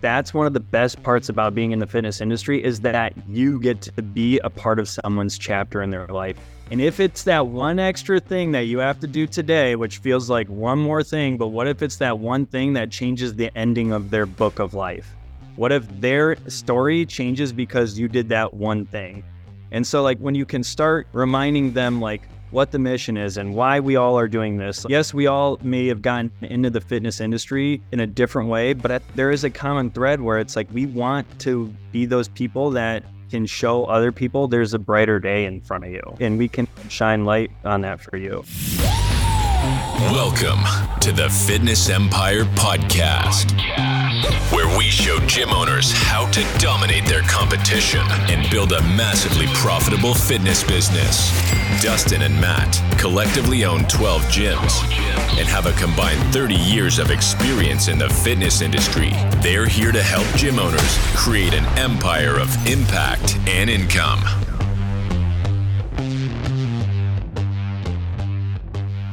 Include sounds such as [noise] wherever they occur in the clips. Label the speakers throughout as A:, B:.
A: that's one of the best parts about being in the fitness industry is that you get to be a part of someone's chapter in their life. And if it's that one extra thing that you have to do today, which feels like one more thing, but what if it's that one thing that changes the ending of their book of life? What if their story changes because you did that one thing? And so, like, when you can start reminding them, like, what the mission is and why we all are doing this. Yes, we all may have gotten into the fitness industry in a different way, but there is a common thread where it's like we want to be those people that can show other people there's a brighter day in front of you and we can shine light on that for you.
B: Welcome to the Fitness Empire Podcast, where we show gym owners how to dominate their competition and build a massively profitable fitness business. Dustin and Matt collectively own 12 gyms and have a combined 30 years of experience in the fitness industry. They're here to help gym owners create an empire of impact and income.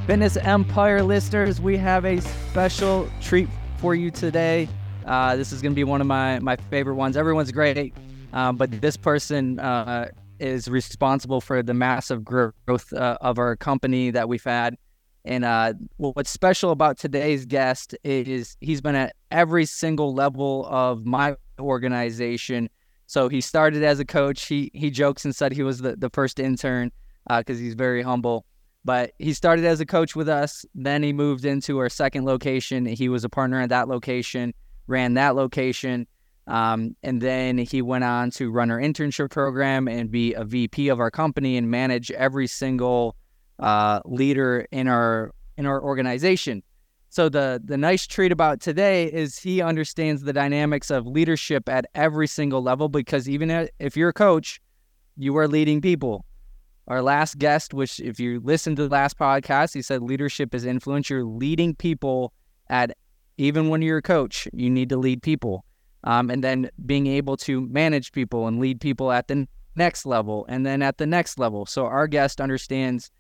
C: Fitness Empire listeners, we have a special treat for you today. Uh, this is going to be one of my, my favorite ones. Everyone's great, um, but this person uh, is responsible for the massive growth uh, of our company that we've had. And uh, what's special about today's guest is he's been at every single level of my organization. So he started as a coach. He he jokes and said he was the, the first intern because uh, he's very humble. But he started as a coach with us. Then he moved into our second location. He was a partner at that location, ran that location. Um, and then he went on to run our internship program and be a VP of our company and manage every single uh, leader in our in our organization. So the the nice treat about today is he understands the dynamics of leadership at every single level because even if you're a coach, you are leading people. Our last guest, which if you listen to the last podcast, he said leadership is influence. You're leading people at even when you're a coach, you need to lead people. Um, and then being able to manage people and lead people at the next level and then at the next level. So our guest understands,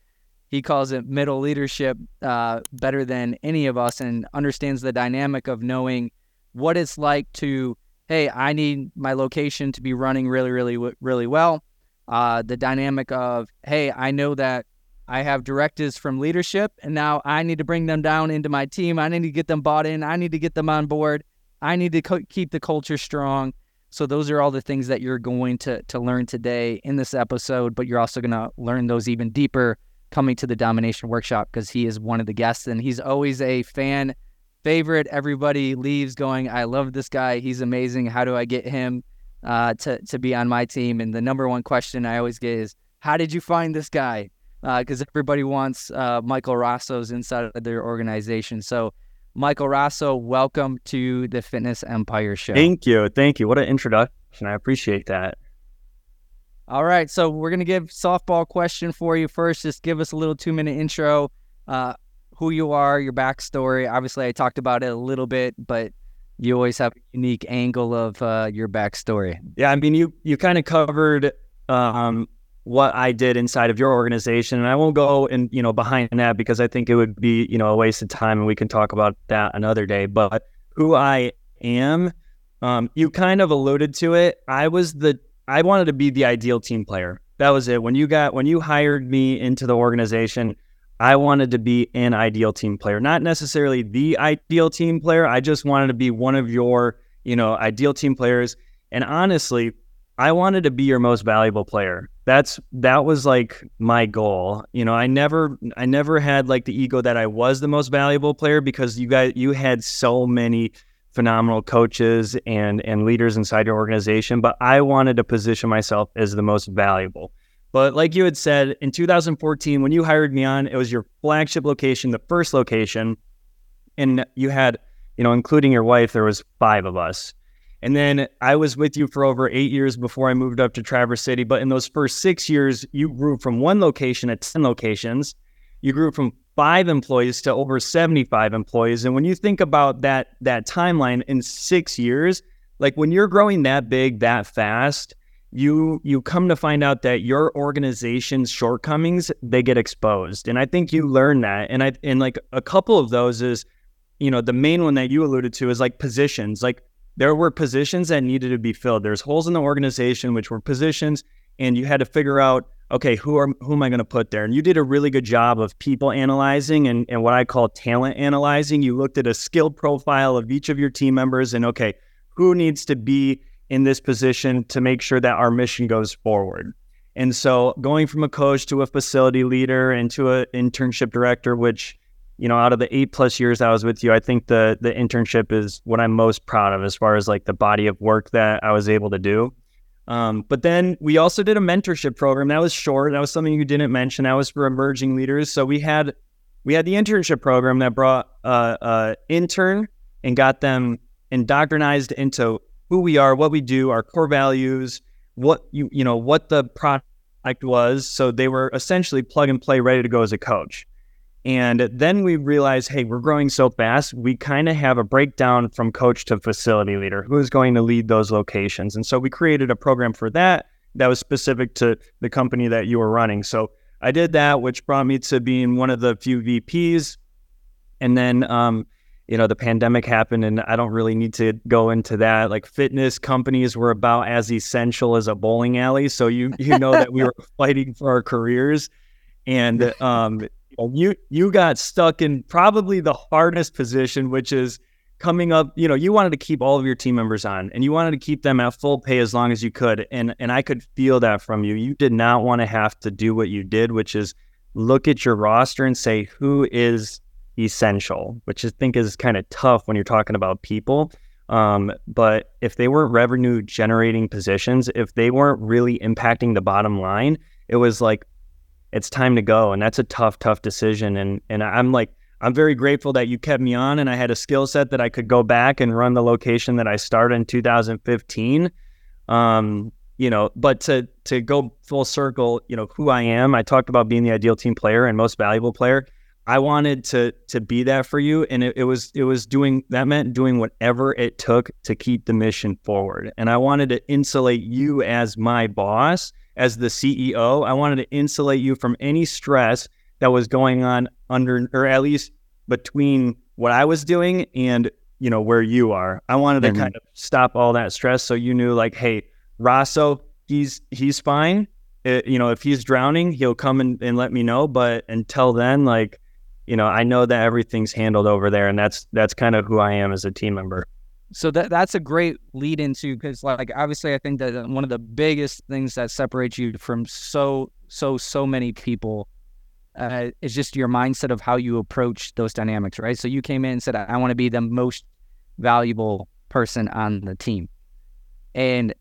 C: he calls it middle leadership uh, better than any of us and understands the dynamic of knowing what it's like to, hey, I need my location to be running really, really, really well uh, the dynamic of, hey, I know that I have directives from leadership, and now I need to bring them down into my team. I need to get them bought in. I need to get them on board. I need to co- keep the culture strong. So those are all the things that you're going to to learn today in this episode, but you're also going to learn those even deeper coming to the domination workshop because he is one of the guests and he's always a fan favorite. Everybody leaves going, I love this guy. He's amazing. How do I get him? uh, to to be on my team. And the number one question I always get is, "How did you find this guy?" Because uh, everybody wants uh, Michael Rosso's inside of their organization. So, Michael Rosso, welcome to the Fitness Empire Show.
A: Thank you, thank you. What an introduction! I appreciate that.
C: All right, so we're gonna give softball question for you first. Just give us a little two minute intro. Uh, who you are, your backstory. Obviously, I talked about it a little bit, but you always have a unique angle of uh, your backstory.
A: Yeah, I mean, you you kind of covered um, what I did inside of your organization, and I won't go and you know behind that because I think it would be you know a waste of time, and we can talk about that another day. But who I am, um, you kind of alluded to it. I was the I wanted to be the ideal team player. That was it. When you got when you hired me into the organization, I wanted to be an ideal team player, not necessarily the ideal team player. I just wanted to be one of your, you know, ideal team players. And honestly, I wanted to be your most valuable player. That's that was like my goal. You know, I never I never had like the ego that I was the most valuable player because you guys you had so many phenomenal coaches and and leaders inside your organization, but I wanted to position myself as the most valuable. But like you had said, in 2014, when you hired me on, it was your flagship location, the first location. And you had, you know, including your wife, there was five of us. And then I was with you for over eight years before I moved up to Traverse City. But in those first six years, you grew from one location to 10 locations. You grew from five employees to over 75 employees. And when you think about that that timeline in six years, like when you're growing that big, that fast, you you come to find out that your organization's shortcomings they get exposed and i think you learn that and i and like a couple of those is you know the main one that you alluded to is like positions like there were positions that needed to be filled. There's holes in the organization, which were positions, and you had to figure out, okay, who are who am I going to put there? And you did a really good job of people analyzing and, and what I call talent analyzing. You looked at a skill profile of each of your team members and okay, who needs to be in this position to make sure that our mission goes forward. And so going from a coach to a facility leader and to an internship director, which you know, out of the eight plus years I was with you, I think the the internship is what I'm most proud of as far as like the body of work that I was able to do. Um, but then we also did a mentorship program that was short. That was something you didn't mention. That was for emerging leaders. So we had we had the internship program that brought uh, uh, intern and got them indoctrinized into who we are, what we do, our core values, what you you know what the product was. So they were essentially plug and play, ready to go as a coach. And then we realized, hey, we're growing so fast, we kind of have a breakdown from coach to facility leader. Who's going to lead those locations? And so we created a program for that that was specific to the company that you were running. So I did that, which brought me to being one of the few VPs. And then, um, you know, the pandemic happened, and I don't really need to go into that. Like fitness companies were about as essential as a bowling alley. So you you know that we were [laughs] fighting for our careers. And um, you you got stuck in probably the hardest position, which is coming up. You know, you wanted to keep all of your team members on, and you wanted to keep them at full pay as long as you could. And and I could feel that from you. You did not want to have to do what you did, which is look at your roster and say who is essential, which I think is kind of tough when you're talking about people. Um, but if they weren't revenue generating positions, if they weren't really impacting the bottom line, it was like it's time to go. And that's a tough, tough decision. And and I'm like, I'm very grateful that you kept me on and I had a skill set that I could go back and run the location that I started in 2015. Um, you know, but to to go full circle, you know, who I am, I talked about being the ideal team player and most valuable player. I wanted to to be that for you. And it, it was it was doing that meant doing whatever it took to keep the mission forward. And I wanted to insulate you as my boss as the CEO. I wanted to insulate you from any stress that was going on under, or at least between what I was doing and you know where you are. I wanted to mm-hmm. kind of stop all that stress, so you knew like, hey, Rosso, he's he's fine. It, uh, you know, if he's drowning, he'll come and, and let me know. But until then, like, you know, I know that everything's handled over there, and that's that's kind of who I am as a team member
C: so that that's a great lead into because like obviously I think that uh, one of the biggest things that separates you from so so so many people uh, is just your mindset of how you approach those dynamics, right? So you came in and said, I want to be the most valuable person on the team, and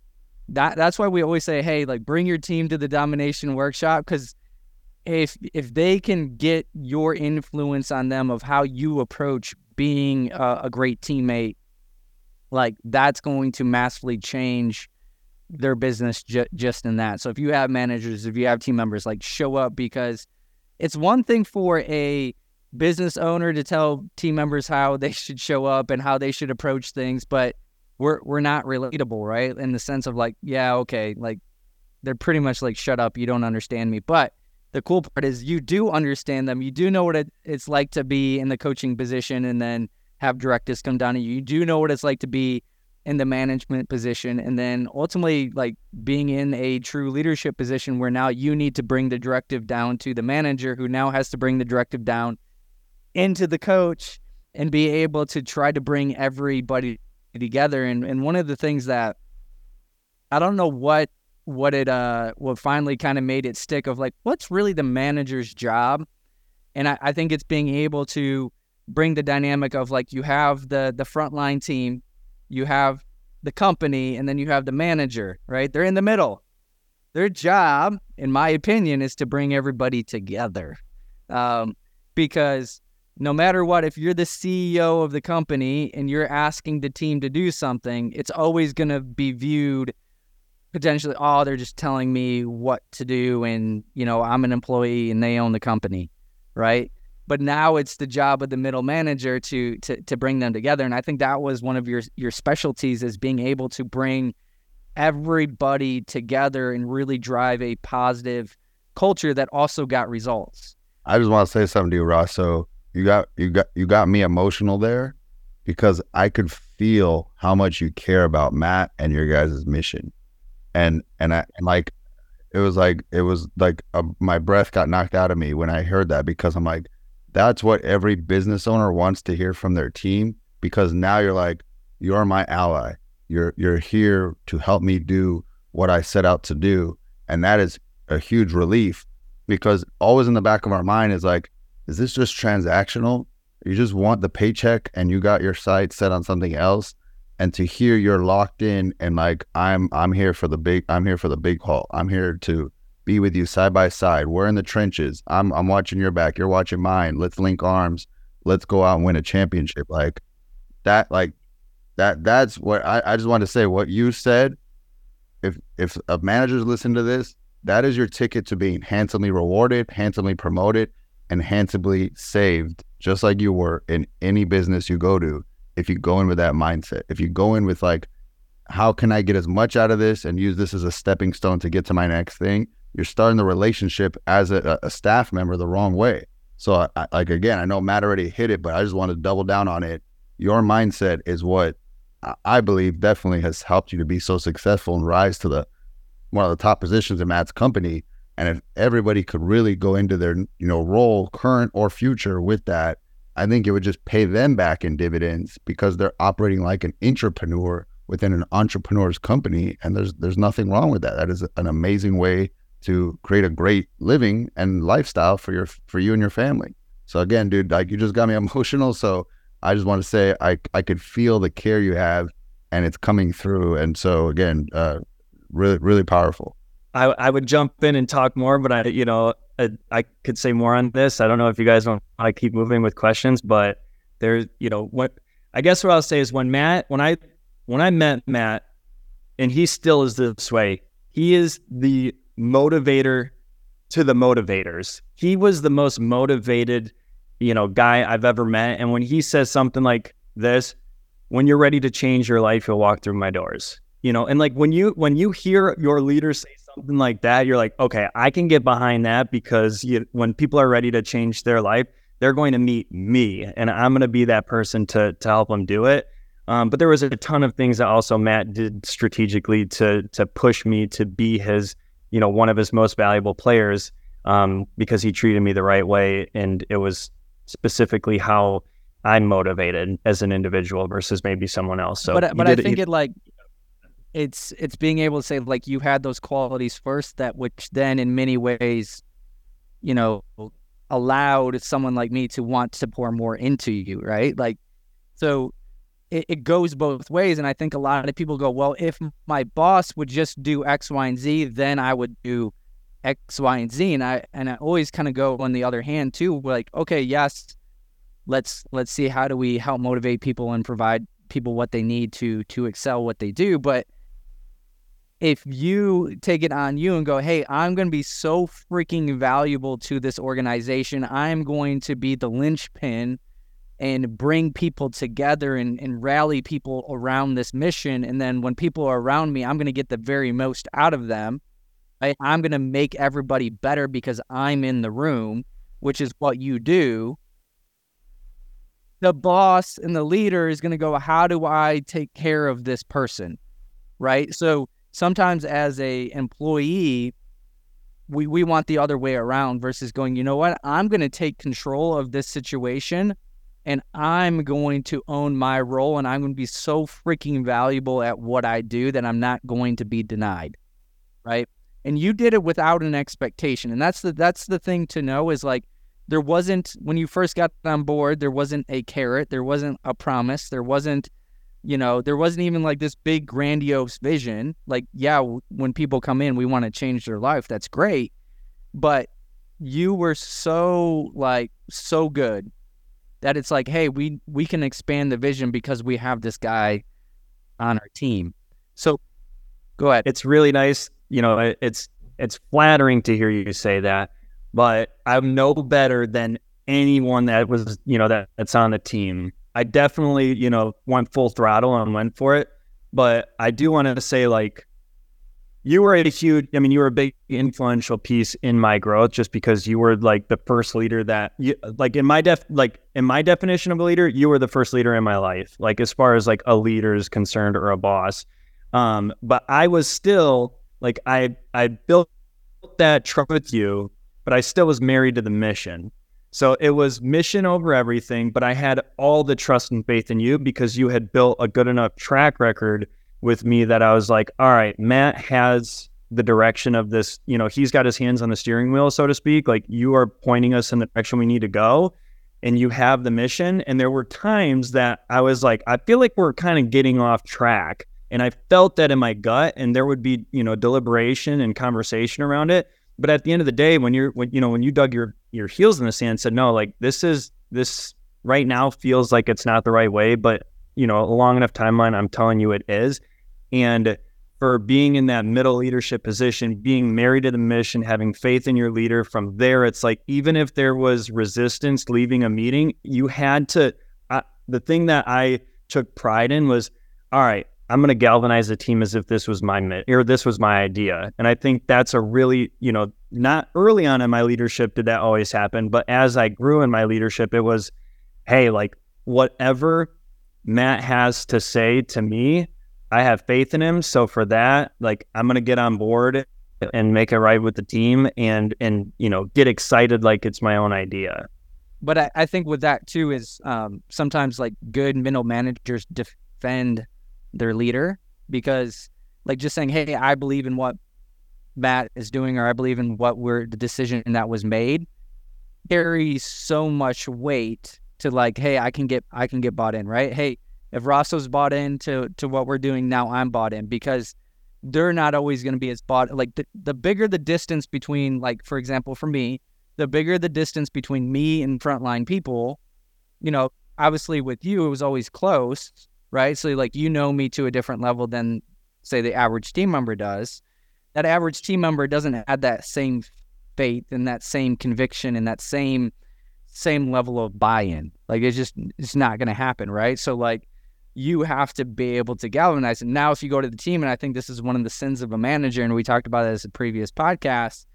C: that that's why we always say, hey, like bring your team to the domination workshop because if if they can get your influence on them of how you approach being a, a great teammate like that's going to massively change their business ju- just in that. So if you have managers, if you have team members, like show up because it's one thing for a business owner to tell team members how they should show up and how they should approach things, but we're we're not relatable, right? In the sense of like, yeah, okay, like they're pretty much like, shut up, you don't understand me. But the cool part is you do understand them. You do know what it, it's like to be in the coaching position, and then have directives come down to you. You do know what it's like to be in the management position and then ultimately like being in a true leadership position where now you need to bring the directive down to the manager who now has to bring the directive down into the coach and be able to try to bring everybody together and and one of the things that I don't know what what it uh what finally kind of made it stick of like what's really the manager's job and I, I think it's being able to bring the dynamic of like you have the the frontline team, you have the company, and then you have the manager, right? They're in the middle. Their job, in my opinion, is to bring everybody together. Um, because no matter what, if you're the CEO of the company and you're asking the team to do something, it's always going to be viewed potentially, oh, they're just telling me what to do. And, you know, I'm an employee and they own the company, right? But now it's the job of the middle manager to to to bring them together. And i think that was one of your your specialties is being able to bring everybody together and really drive a positive culture that also got results.
D: I just want to say something to you ross. So you got you got you got me emotional there because i could feel how much you care about Matt and your guys' mission. And and I and like it was like it was like a, my breath got knocked out of me when I heard that because I'm like that's what every business owner wants to hear from their team because now you're like you're my ally. You're you're here to help me do what I set out to do and that is a huge relief because always in the back of our mind is like is this just transactional? You just want the paycheck and you got your sights set on something else. And to hear you're locked in and like I'm I'm here for the big I'm here for the big haul. I'm here to be with you side by side. We're in the trenches. I'm I'm watching your back. You're watching mine. Let's link arms. Let's go out and win a championship. Like that, like that that's what I, I just want to say what you said. If if a manager's listen to this, that is your ticket to being handsomely rewarded, handsomely promoted, and handsomely saved, just like you were in any business you go to. If you go in with that mindset, if you go in with like, how can I get as much out of this and use this as a stepping stone to get to my next thing? You're starting the relationship as a, a staff member the wrong way. So, I, like again, I know Matt already hit it, but I just want to double down on it. Your mindset is what I believe definitely has helped you to be so successful and rise to the one of the top positions in Matt's company and if everybody could really go into their, you know, role, current or future with that, I think it would just pay them back in dividends because they're operating like an entrepreneur within an entrepreneur's company. And there's there's nothing wrong with that. That is an amazing way to create a great living and lifestyle for your for you and your family. So again, dude, like you just got me [laughs] emotional. So I just want to say I I could feel the care you have and it's coming through. And so again, uh, really really powerful.
A: I, I would jump in and talk more, but I, you know, I, I could say more on this. I don't know if you guys want to keep moving with questions, but there's, you know, what I guess what I'll say is when Matt, when I, when I met Matt, and he still is this way, he is the motivator to the motivators. He was the most motivated, you know, guy I've ever met. And when he says something like this, when you're ready to change your life, you'll walk through my doors. You know, and like when you when you hear your leader say something like that, you're like, okay, I can get behind that because you, when people are ready to change their life, they're going to meet me, and I'm going to be that person to to help them do it. Um, but there was a ton of things that also Matt did strategically to to push me to be his, you know, one of his most valuable players um, because he treated me the right way, and it was specifically how I'm motivated as an individual versus maybe someone else. So,
C: but but I think it like it's it's being able to say like you had those qualities first that which then in many ways you know allowed someone like me to want to pour more into you right like so it, it goes both ways and i think a lot of people go well if my boss would just do x y and z then i would do x y and z. And i and i always kind of go on the other hand too like okay yes let's let's see how do we help motivate people and provide people what they need to to excel what they do. But if you take it on you and go, hey, I'm going to be so freaking valuable to this organization, I'm going to be the linchpin and bring people together and, and rally people around this mission. And then when people are around me, I'm going to get the very most out of them. Right? I'm going to make everybody better because I'm in the room, which is what you do. The boss and the leader is going to go, how do I take care of this person? Right. So, sometimes as a employee we we want the other way around versus going you know what i'm going to take control of this situation and i'm going to own my role and i'm going to be so freaking valuable at what i do that i'm not going to be denied right and you did it without an expectation and that's the that's the thing to know is like there wasn't when you first got on board there wasn't a carrot there wasn't a promise there wasn't you know, there wasn't even like this big grandiose vision. Like, yeah, when people come in, we want to change their life. That's great. But you were so like so good that it's like, hey, we we can expand the vision because we have this guy on our team. So go ahead.
A: It's really nice, you know, it's it's flattering to hear you say that, but I'm no better than anyone that was, you know, that that's on the team. I definitely, you know, went full throttle and went for it. But I do want to say, like, you were a huge i mean you were a big influential piece in my growth just because you were like the first leader that you like in my def like in my definition of a leader you were the first leader in my life like as far as like a leader is concerned or a boss. Um but i was still like i i built that trust with you but i still was married to the mission. So it was mission over everything but i had all the trust and faith in you because you had built a good enough track record with me that I was like, all right, Matt has the direction of this, you know, he's got his hands on the steering wheel, so to speak. Like you are pointing us in the direction we need to go and you have the mission. And there were times that I was like, I feel like we're kind of getting off track. And I felt that in my gut, and there would be, you know, deliberation and conversation around it. But at the end of the day, when you're, when you know, when you dug your your heels in the sand, said, no, like this is this right now feels like it's not the right way, but you know, a long enough timeline, I'm telling you it is. And for being in that middle leadership position, being married to the mission, having faith in your leader, from there, it's like even if there was resistance leaving a meeting, you had to. Uh, the thing that I took pride in was, all right, I'm going to galvanize the team as if this was my or this was my idea. And I think that's a really, you know, not early on in my leadership did that always happen, but as I grew in my leadership, it was, hey, like whatever Matt has to say to me, I have faith in him. So for that, like I'm gonna get on board and make a ride with the team and and you know get excited like it's my own idea.
C: But I, I think with that too is um, sometimes like good middle managers defend their leader because like just saying, hey, I believe in what Matt is doing or I believe in what we're the decision that was made carries so much weight to like, hey, I can get I can get bought in, right? Hey, if Rosso's bought into to what we're doing now, I'm bought in because they're not always going to be as bought. Like the, the bigger the distance between, like for example, for me, the bigger the distance between me and frontline people, you know, obviously with you it was always close, right? So like you know me to a different level than say the average team member does. That average team member doesn't have that same faith and that same conviction and that same same level of buy-in. Like it's just it's not going to happen, right? So like you have to be able to galvanize it. Now, if you go to the team, and I think this is one of the sins of a manager, and we talked about as a previous podcast,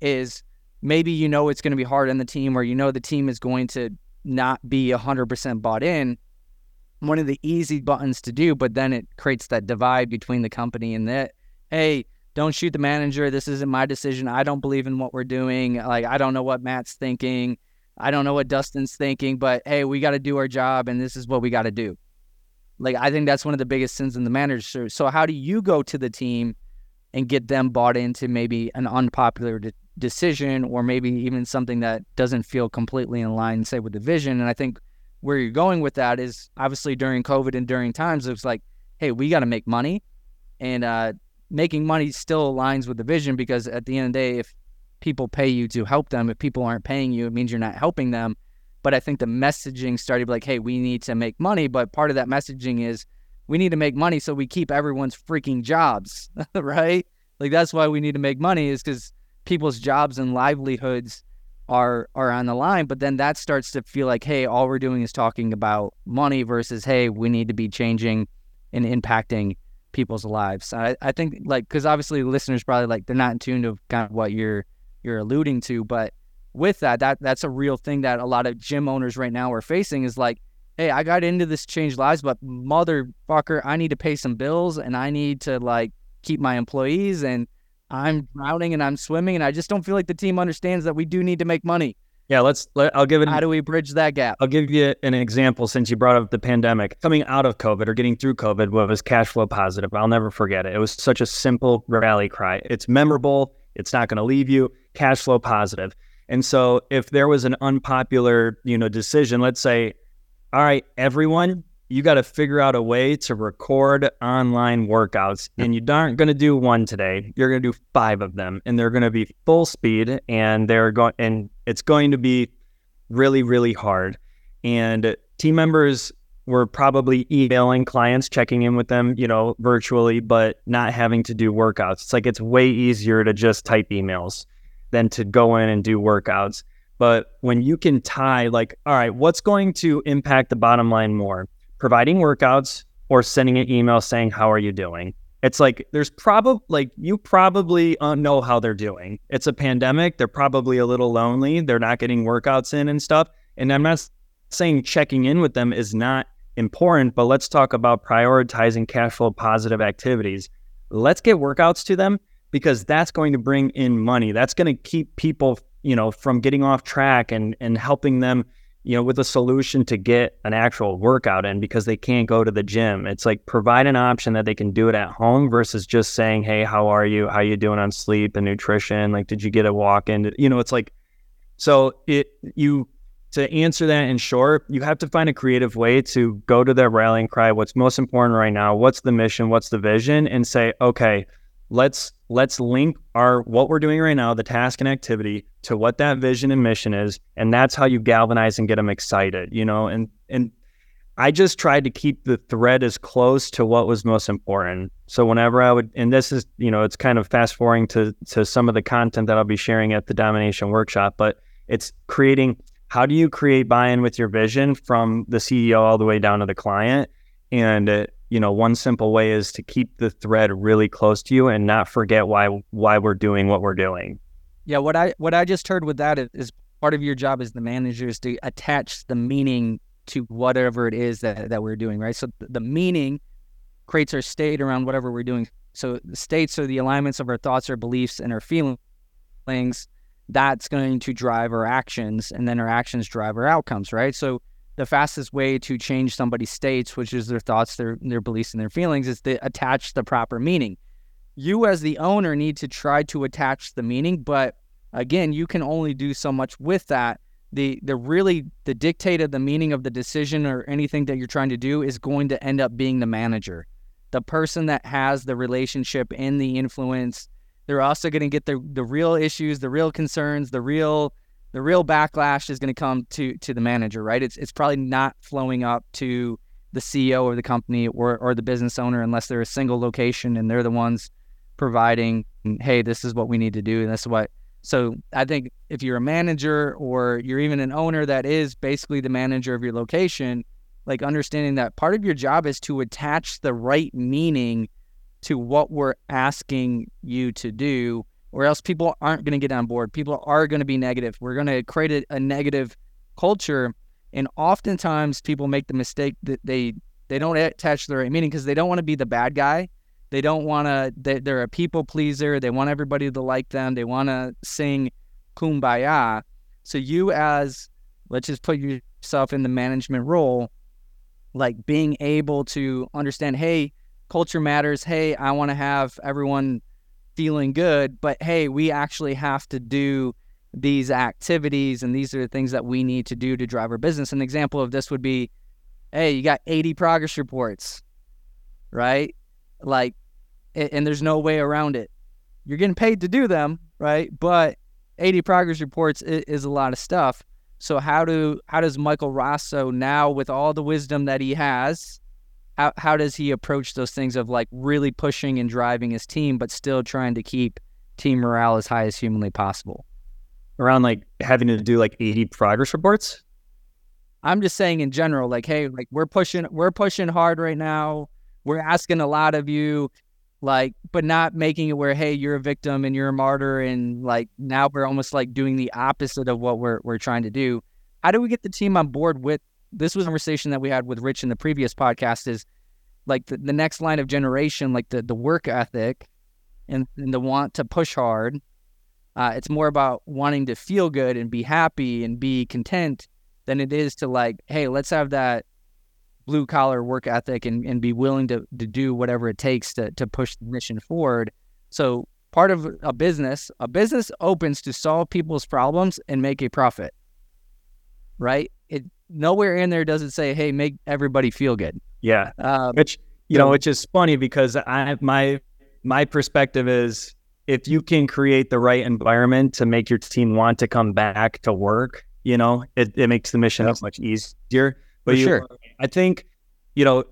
C: is maybe you know it's going to be hard on the team, or you know the team is going to not be 100% bought in. One of the easy buttons to do, but then it creates that divide between the company and that, hey, don't shoot the manager. This isn't my decision. I don't believe in what we're doing. Like, I don't know what Matt's thinking I don't know what Dustin's thinking, but hey, we got to do our job and this is what we got to do. Like, I think that's one of the biggest sins in the manager. So, how do you go to the team and get them bought into maybe an unpopular de- decision or maybe even something that doesn't feel completely in line, say, with the vision? And I think where you're going with that is obviously during COVID and during times, it's like, hey, we got to make money. And uh, making money still aligns with the vision because at the end of the day, if people pay you to help them. If people aren't paying you, it means you're not helping them. But I think the messaging started like, hey, we need to make money. But part of that messaging is we need to make money so we keep everyone's freaking jobs, [laughs] right? Like that's why we need to make money is because people's jobs and livelihoods are are on the line. But then that starts to feel like, hey, all we're doing is talking about money versus, hey, we need to be changing and impacting people's lives. I, I think like because obviously listeners probably like they're not in tune to kind of what you're you're alluding to. But with that, that that's a real thing that a lot of gym owners right now are facing is like, hey, I got into this change lives, but motherfucker, I need to pay some bills and I need to like keep my employees and I'm drowning and I'm swimming and I just don't feel like the team understands that we do need to make money.
A: Yeah, let's. Let, I'll give it.
C: How do we bridge that gap?
A: I'll give you an example since you brought up the pandemic. Coming out of COVID or getting through COVID was cash flow positive. I'll never forget it. It was such a simple rally cry. It's memorable. It's not going to leave you cash flow positive. And so if there was an unpopular, you know, decision, let's say, all right, everyone, you got to figure out a way to record online workouts and you aren't going to do one today. You're going to do five of them and they're going to be full speed and they're going and it's going to be really really hard. And team members were probably emailing clients, checking in with them, you know, virtually, but not having to do workouts. It's like it's way easier to just type emails than to go in and do workouts. But when you can tie, like, all right, what's going to impact the bottom line more? Providing workouts or sending an email saying, How are you doing? it's like there's probably like you probably uh, know how they're doing. It's a pandemic. They're probably a little lonely. They're not getting workouts in and stuff. And I'm not saying checking in with them is not important, but let's talk about prioritizing cash flow positive activities. Let's get workouts to them because that's going to bring in money. That's going to keep people, you know, from getting off track and and helping them you know, with a solution to get an actual workout in because they can't go to the gym. It's like provide an option that they can do it at home versus just saying, "Hey, how are you? How you doing on sleep and nutrition? Like, did you get a walk in?" You know, it's like so it you to answer that in short, you have to find a creative way to go to their rallying cry. What's most important right now? What's the mission? What's the vision? And say, okay, let's let's link our what we're doing right now the task and activity to what that vision and mission is and that's how you galvanize and get them excited you know? And and i just tried to keep the thread as close to what was most important. So whenever i would and this is you know it's kind of fast forwarding to to some of the content that i'll be sharing at the domination workshop but it's creating how do you create buy-in with your vision from the ceo all the way down to the client? And you know, one simple way is to keep the thread really close to you and not forget why why we're doing what we're doing.
C: Yeah, what I what I just heard with that is, part of your job as the manager is to attach the meaning to whatever it is that, that we're doing, right? So the meaning creates our state around whatever we're doing. So the states are the alignments of our thoughts, our beliefs, and our feelings. That's going to drive our actions, and then our actions drive our outcomes, right? So the fastest way to change somebody's states, which is their thoughts, their their beliefs, and their feelings, is to attach the proper meaning. You as the owner need to try to attach the meaning, but again, you can only do so much with that. The the really the dictate of the meaning of the decision or anything that you're trying to do is going to end up being the manager. The person that has the relationship and the influence. They're also going to get the the real issues, the real concerns, the real the real backlash is going to come to to the manager, right? It's it's probably not flowing up to the CEO of the company or or the business owner unless they're a single location and they're the ones providing, hey, this is what we need to do and this is what. So I think if you're a manager or you're even an owner that is basically the manager of your location, like understanding that part of your job is to attach the right meaning to what we're asking you to do or else people aren't going to get on board. People are going to be negative. We're going to create a, a negative culture. And oftentimes people make the mistake that they they don't attach the right meaning because they don't want to be the bad guy. They don't want to. They, they're a people pleaser. They want everybody to like them. They want to sing kumbaya. So you as let's just put yourself in the management role, like being able to understand, hey, culture matters. Hey, I want to have everyone feeling good, but hey, we actually have to do these activities and these are the things that we need to do to drive our business. An example of this would be hey, you got 80 progress reports, right? Like, and there's no way around it. You're getting paid to do them, right? But 80 progress reports is a lot of stuff. So how do how does Michael Rosso now with all the wisdom that he has how how does he approach those things of like really pushing and driving his team, but still trying to keep team morale as high as humanly possible?
A: Around like having to do like 80 progress reports?
C: I'm just saying in general, like, hey, like we're pushing we're pushing hard right now. We're asking a lot of you, like, but not making it where, hey, you're a victim and you're a martyr, and like now we're almost like doing the opposite of what we're we're trying to do. How do we get the team on board with this was a conversation that we had with Rich in the previous podcast is like the, the next line of generation, like the, the work ethic and, and the want to push hard. Uh, it's more about wanting to feel good and be happy and be content than it is to like, hey, let's have that blue collar work ethic and, and be willing to, to do whatever it takes to, to push the mission forward. So part of a business, a business opens to solve people's problems and make a profit. Right? Nowhere in there does it say, "Hey, make everybody feel good."
A: Yeah, um, which you so, know, which is funny because I my my perspective is if you can create the right environment to make your team want to come back to work, you know, it, it makes the mission yep. much easier.
C: But you, sure,
A: I think you know,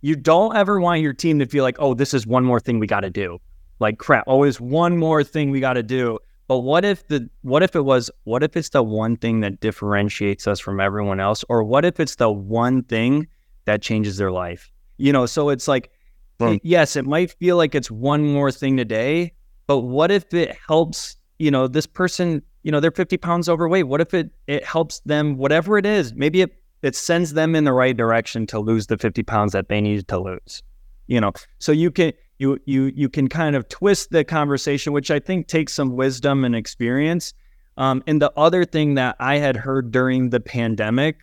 A: you don't ever want your team to feel like, oh, this is one more thing we got to do. Like crap, always one more thing we got to do. But what if the what if it was what if it's the one thing that differentiates us from everyone else or what if it's the one thing that changes their life? You know, so it's like
D: Hmm.
A: yes, it might feel like it's one more thing today, but what if it helps, you know, this person, you know, they're 50 pounds overweight. What if it it helps them, whatever it is, maybe it it sends them in the right direction to lose the 50 pounds that they need to lose. You know, so you can you you you can kind of twist the conversation, which I think takes some wisdom and experience. Um, and the other thing that I had heard during the pandemic,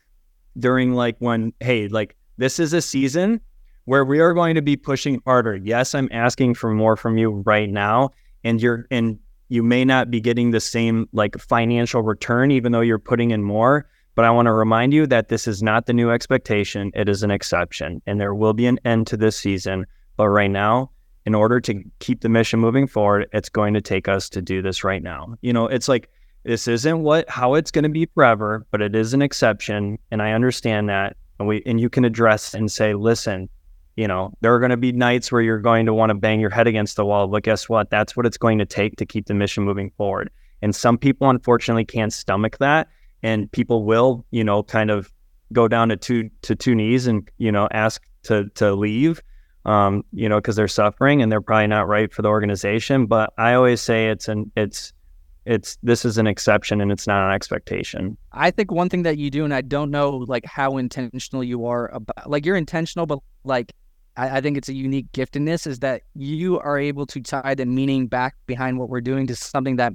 A: during like when, hey, like this is a season where we are going to be pushing harder. Yes, I'm asking for more from you right now, and you're and you may not be getting the same like financial return, even though you're putting in more. But I want to remind you that this is not the new expectation. It is an exception, and there will be an end to this season. But right now, in order to keep the mission moving forward, it's going to take us to do this right now. You know, it's like this isn't what how it's going to be forever, but it is an exception, and I understand that. And we and you can address and say, listen, you know, there are going to be nights where you're going to want to bang your head against the wall, but guess what? That's what it's going to take to keep the mission moving forward. And some people unfortunately can't stomach that, and people will, you know, kind of go down to two to two knees and you know ask to to leave um, you know, because they're suffering and they're probably not right for the organization. But I always say it's an it's it's this is an exception and it's not an expectation.
C: I think one thing that you do, and I don't know like how intentional you are about like you're intentional, but like I, I think it's a unique giftedness is that you are able to tie the meaning back behind what we're doing to something that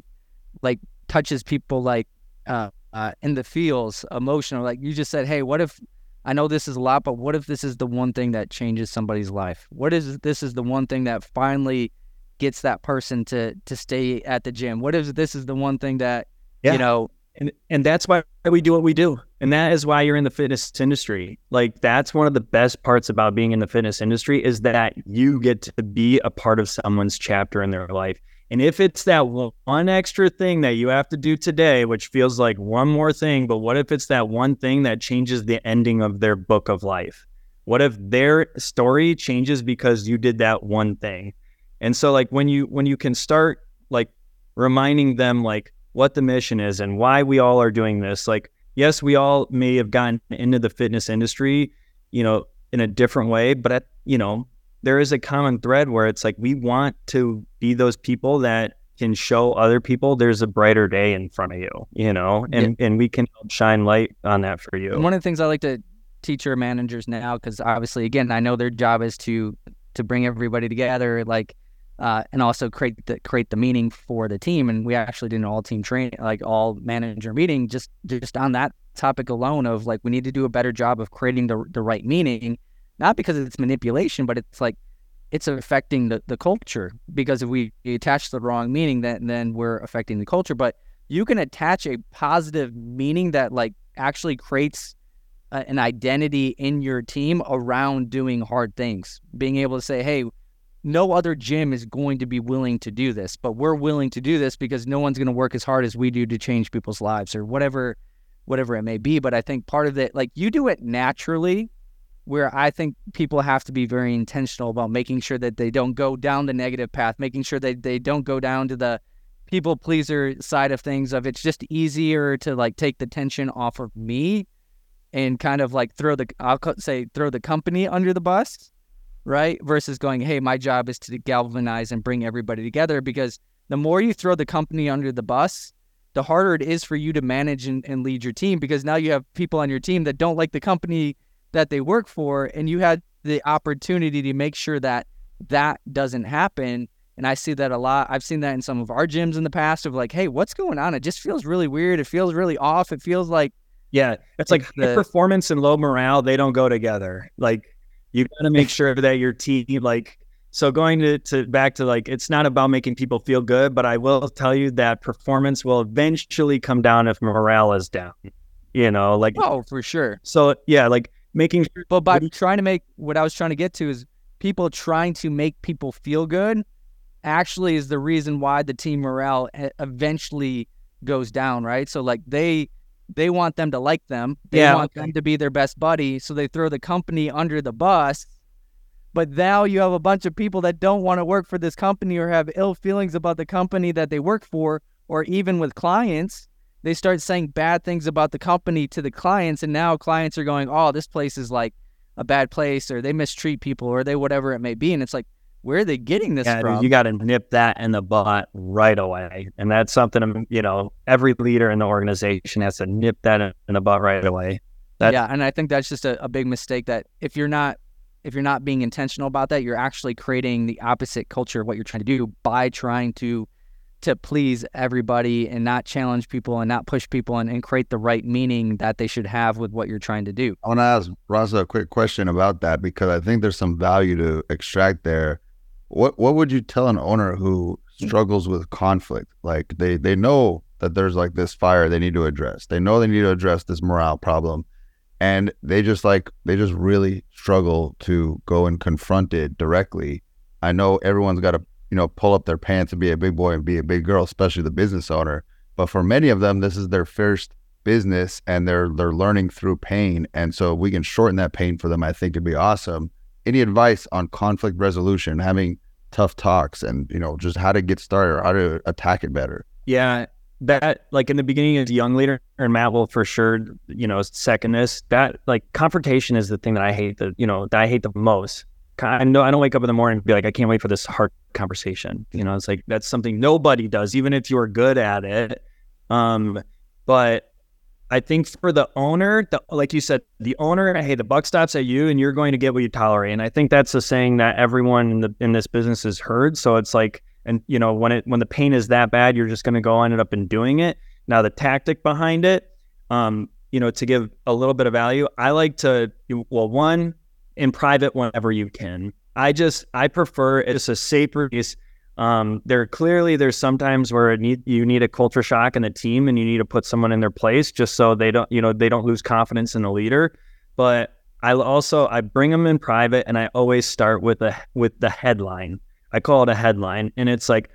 C: like touches people like uh, uh in the feels emotional. Like you just said, hey, what if I know this is a lot, but what if this is the one thing that changes somebody's life? What is this is the one thing that finally gets that person to to stay at the gym? What if this is the one thing that
A: Yeah.
C: you know
A: And and that's why we do what we do. And that is why you're in the fitness industry. Like that's one of the best parts about being in the fitness industry is that you get to be a part of someone's chapter in their life. And if it's that one extra thing that you have to do today, which feels like one more thing, but what if it's that one thing that changes the ending of their book of life? What if their story changes because you did that one thing? And so like when you when you can start like reminding them like what the mission is and why we all are doing this, like yes, we all may have gotten into the fitness industry, you know, in a different way, but at, you know, there is a common thread where it's like we want to be those people that can show other people there's a brighter day in front of you, you know, and and we can help shine light on that for you.
C: And one of the things I like to teach our managers now, because obviously, again, I know their job is to to bring everybody together, like, uh, and also create the create the meaning for the team. And we actually did an all team training, like all manager meeting, just just on that topic alone of like we need to do a better job of creating the the right meaning, not because it's manipulation, but it's like it's affecting the, the culture because if we attach the wrong meaning then then we're affecting the culture. But you can attach a positive meaning that like actually creates a, an identity in your team around doing hard things. Being able to say hey no other gym is going to be willing to do this but we're willing to do this because no one's going to work as hard as we do to change people's lives or whatever whatever it may be. But i think part of it like you do it naturally where I think people have to be very intentional about making sure that they don't go down the negative path, making sure that they don't go down to the people pleaser side of things of it's just easier to like take the tension off of me and kind of like throw the I'll say throw the company under the bus, right? Versus going, "Hey, my job is to galvanize and bring everybody together because the more you throw the company under the bus, the harder it is for you to manage and, and lead your team because now you have people on your team that don't like the company that they work for and you had the opportunity to make sure that that doesn't happen. And i see that a lot. I've seen that in some of our gyms in the past of like hey what's going on? It just feels really weird. It feels really off. It feels like
A: Yeah, it's like
C: It's the-
A: performance and low morale, they don't go together. Like you got to make sure that your team like so going to, to back to like it's not about making people feel good, but I will tell you that performance will eventually come down if morale is down. You know, like
C: oh for sure.
A: So yeah, like making sure
C: but by trying to make what i was trying to get to is people trying to make people feel good actually is the reason why the team morale eventually goes down right? So like they they want them to like them. They
A: Yeah,
C: want
A: okay.
C: them to be their best buddy. So they throw the company under the bus. But now you have a bunch of people that don't want to work for this company or have ill feelings about the company that they work for or even with clients they start saying bad things about the company to the clients and now clients are going oh this place is like a bad place or they mistreat people or they whatever it may be. And it's like, where are they getting this
A: Yeah, dude,
C: from?
A: you got to nip that in the butt right away, and that's something um, you know every leader in the organization has to nip that in, the butt right away. that-
C: yeah, and I think that's just a, a big mistake that if you're not if you're not being intentional about that, you're actually creating the opposite culture of what you're trying to do by trying to to please everybody and not challenge people and not push people and, and create the right meaning that they should have with what you're trying to do.
D: I want to ask Rosso a quick question about that because I think there's some value to extract there. What what would you tell an owner who struggles with conflict? Like they they know that there's like this fire they need to address. They know they need to address this morale problem, and they just like they just really struggle to go and confront it directly. I know everyone's got to you know pull up their pants and be a big boy and be a big girl, especially the business owner. But for many of them, this is their first business and they're they're learning through pain and so we can shorten that pain for them i think it'd be awesome any advice on conflict resolution having tough talks and you know just how to get started or how to attack it better
A: Yeah, that like in the beginning as a young leader, and Matt will for sure, you know, second this. That like confrontation is the thing that I hate. The you know that I hate the most. I know I don't wake up in the morning and be like, I can't wait for this hard conversation. You know, it's like that's something nobody does, even if you're good at it. Um, but I think for the owner, the, like you said, the owner, hey, the buck stops at you, and you're going to get what you tolerate. And I think that's a saying that everyone in the in this business has heard. So it's like, and you know, when it when the pain is that bad, you're just going to go end up in doing it. Now the tactic behind it, um, you know, to give a little bit of value, I like to well, one in private whenever you can. I just I prefer it's a safe release. Um, there clearly there's sometimes where need you need a culture shock in the team and you need to put someone in their place just so they don't you know they don't lose confidence in the leader. But I also I bring them in private and I always start with a with the headline. I call it a headline and it's like,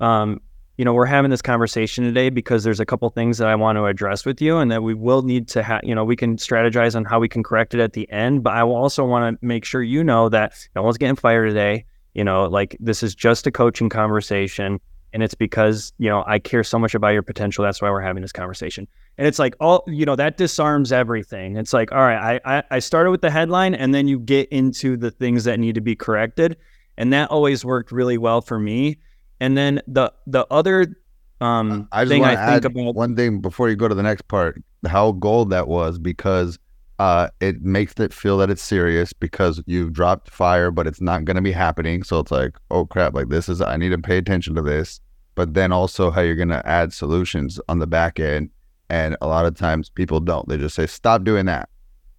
A: um, you know, we're having this conversation today because there's a couple things that I want to address with you and that we will need to have, you know, we can strategize on how we can correct it at the end. But I will also want to make sure you know that no one's getting fired today. You know, like this is just a coaching conversation. And it's because, you know, I care so much about your potential. That's why we're having this conversation. And it's like all, you know, that disarms everything. It's like, all right, I, I, I started with the headline and then you get into the things that need to be corrected. And that always worked really well for me. And then the the other um
D: i just
A: thing I think about
D: one thing before you go to the next part how gold that was because uh, it makes it feel that it's serious because you've dropped fire, but it's not going to be happening. So it's like, oh crap, like this is, I need to pay attention to this. But then also how you're going to add solutions on the back end. And a lot of times people don't. They just say, stop doing that.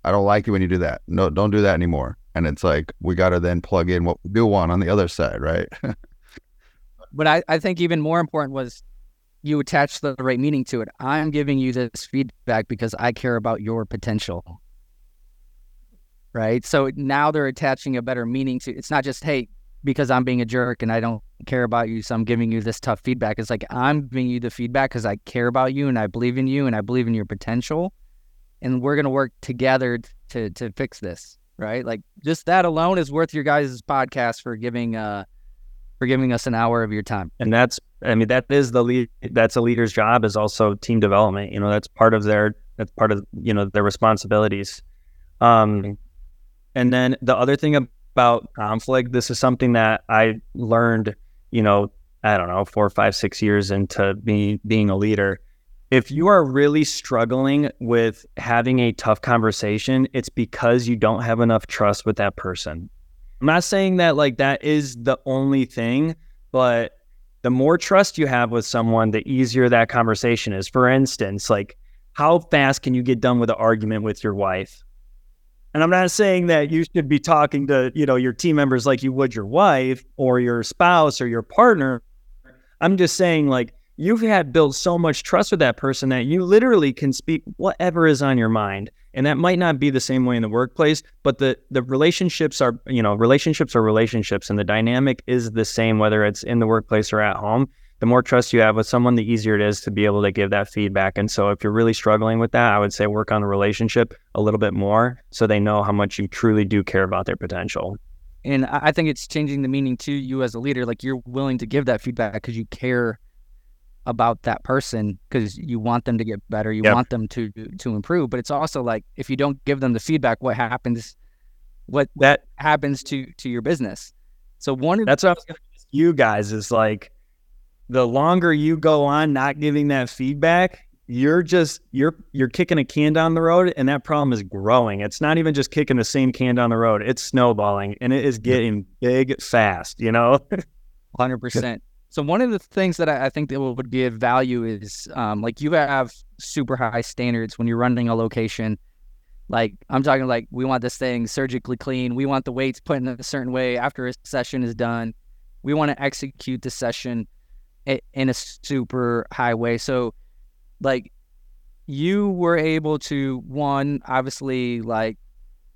D: I don't like it when you do that. No, don't do that anymore. And it's like, we got to then plug in what we do want on the other side, right? [laughs]
C: But I, I think even more important was you attach the right meaning to it. I'm giving you this feedback because I care about your potential. Right. So now they're attaching a better meaning to it. it's not just, hey, because I'm being a jerk and I don't care about you, so I'm giving you this tough feedback. It's like I'm giving you the feedback because I care about you and I believe in you and I believe in your potential. And we're gonna work together to to fix this. Right. Like just that alone is worth your guys' podcast for giving uh for giving us an hour of your time.
A: and that's I mean that is the lead that's a leader's job is also team development. You know, that's part of their that's part of you know their responsibilities. Um and then the other thing about conflict, this is something that I learned, you know, I don't know, four, five, six years into being being a leader. If you are really struggling with having a tough conversation, it's because you don't have enough trust with that person. I'm not saying that like that is the only thing, but the more trust you have with someone, the easier that conversation is. For instance, like how fast can you get done with an argument with your wife? And I'm not saying that you should be talking to, you know, your team members like you would your wife or your spouse or your partner. I'm just saying like you've had built so much trust with that person that you literally can speak whatever is on your mind. And that might not be the same way in the workplace, but the the relationships are, you know, relationships are relationships and the dynamic is the same whether it's in the workplace or at home. The more trust you have with someone, the easier it is to be able to give that feedback. And so if you're really struggling with that, I would say work on the relationship a little bit more so they know how much you truly do care about their potential.
C: And I think it's changing the meaning to you as a leader. Like you're willing to give that feedback because you care about that person because you want them to get better. You
A: Yep.
C: want them to to improve. But it's also like if you don't give them the feedback, what happens what
A: that
C: happens to to your business. So one of
A: that's what I was gonna ask you guys is like the longer you go on not giving that feedback, you're just you're you're kicking a can down the road and that problem is growing. It's not even just kicking the same can down the road. It's snowballing and it is getting big fast, you know? [laughs]
C: Hundred percent. So one of the things that I, think that would give value is um, like you have super high standards when you're running a location. Like I'm talking like we want this thing surgically clean. We want the weights put in a certain way after a session is done. We want to execute the session in a super high way. So like you were able to one obviously like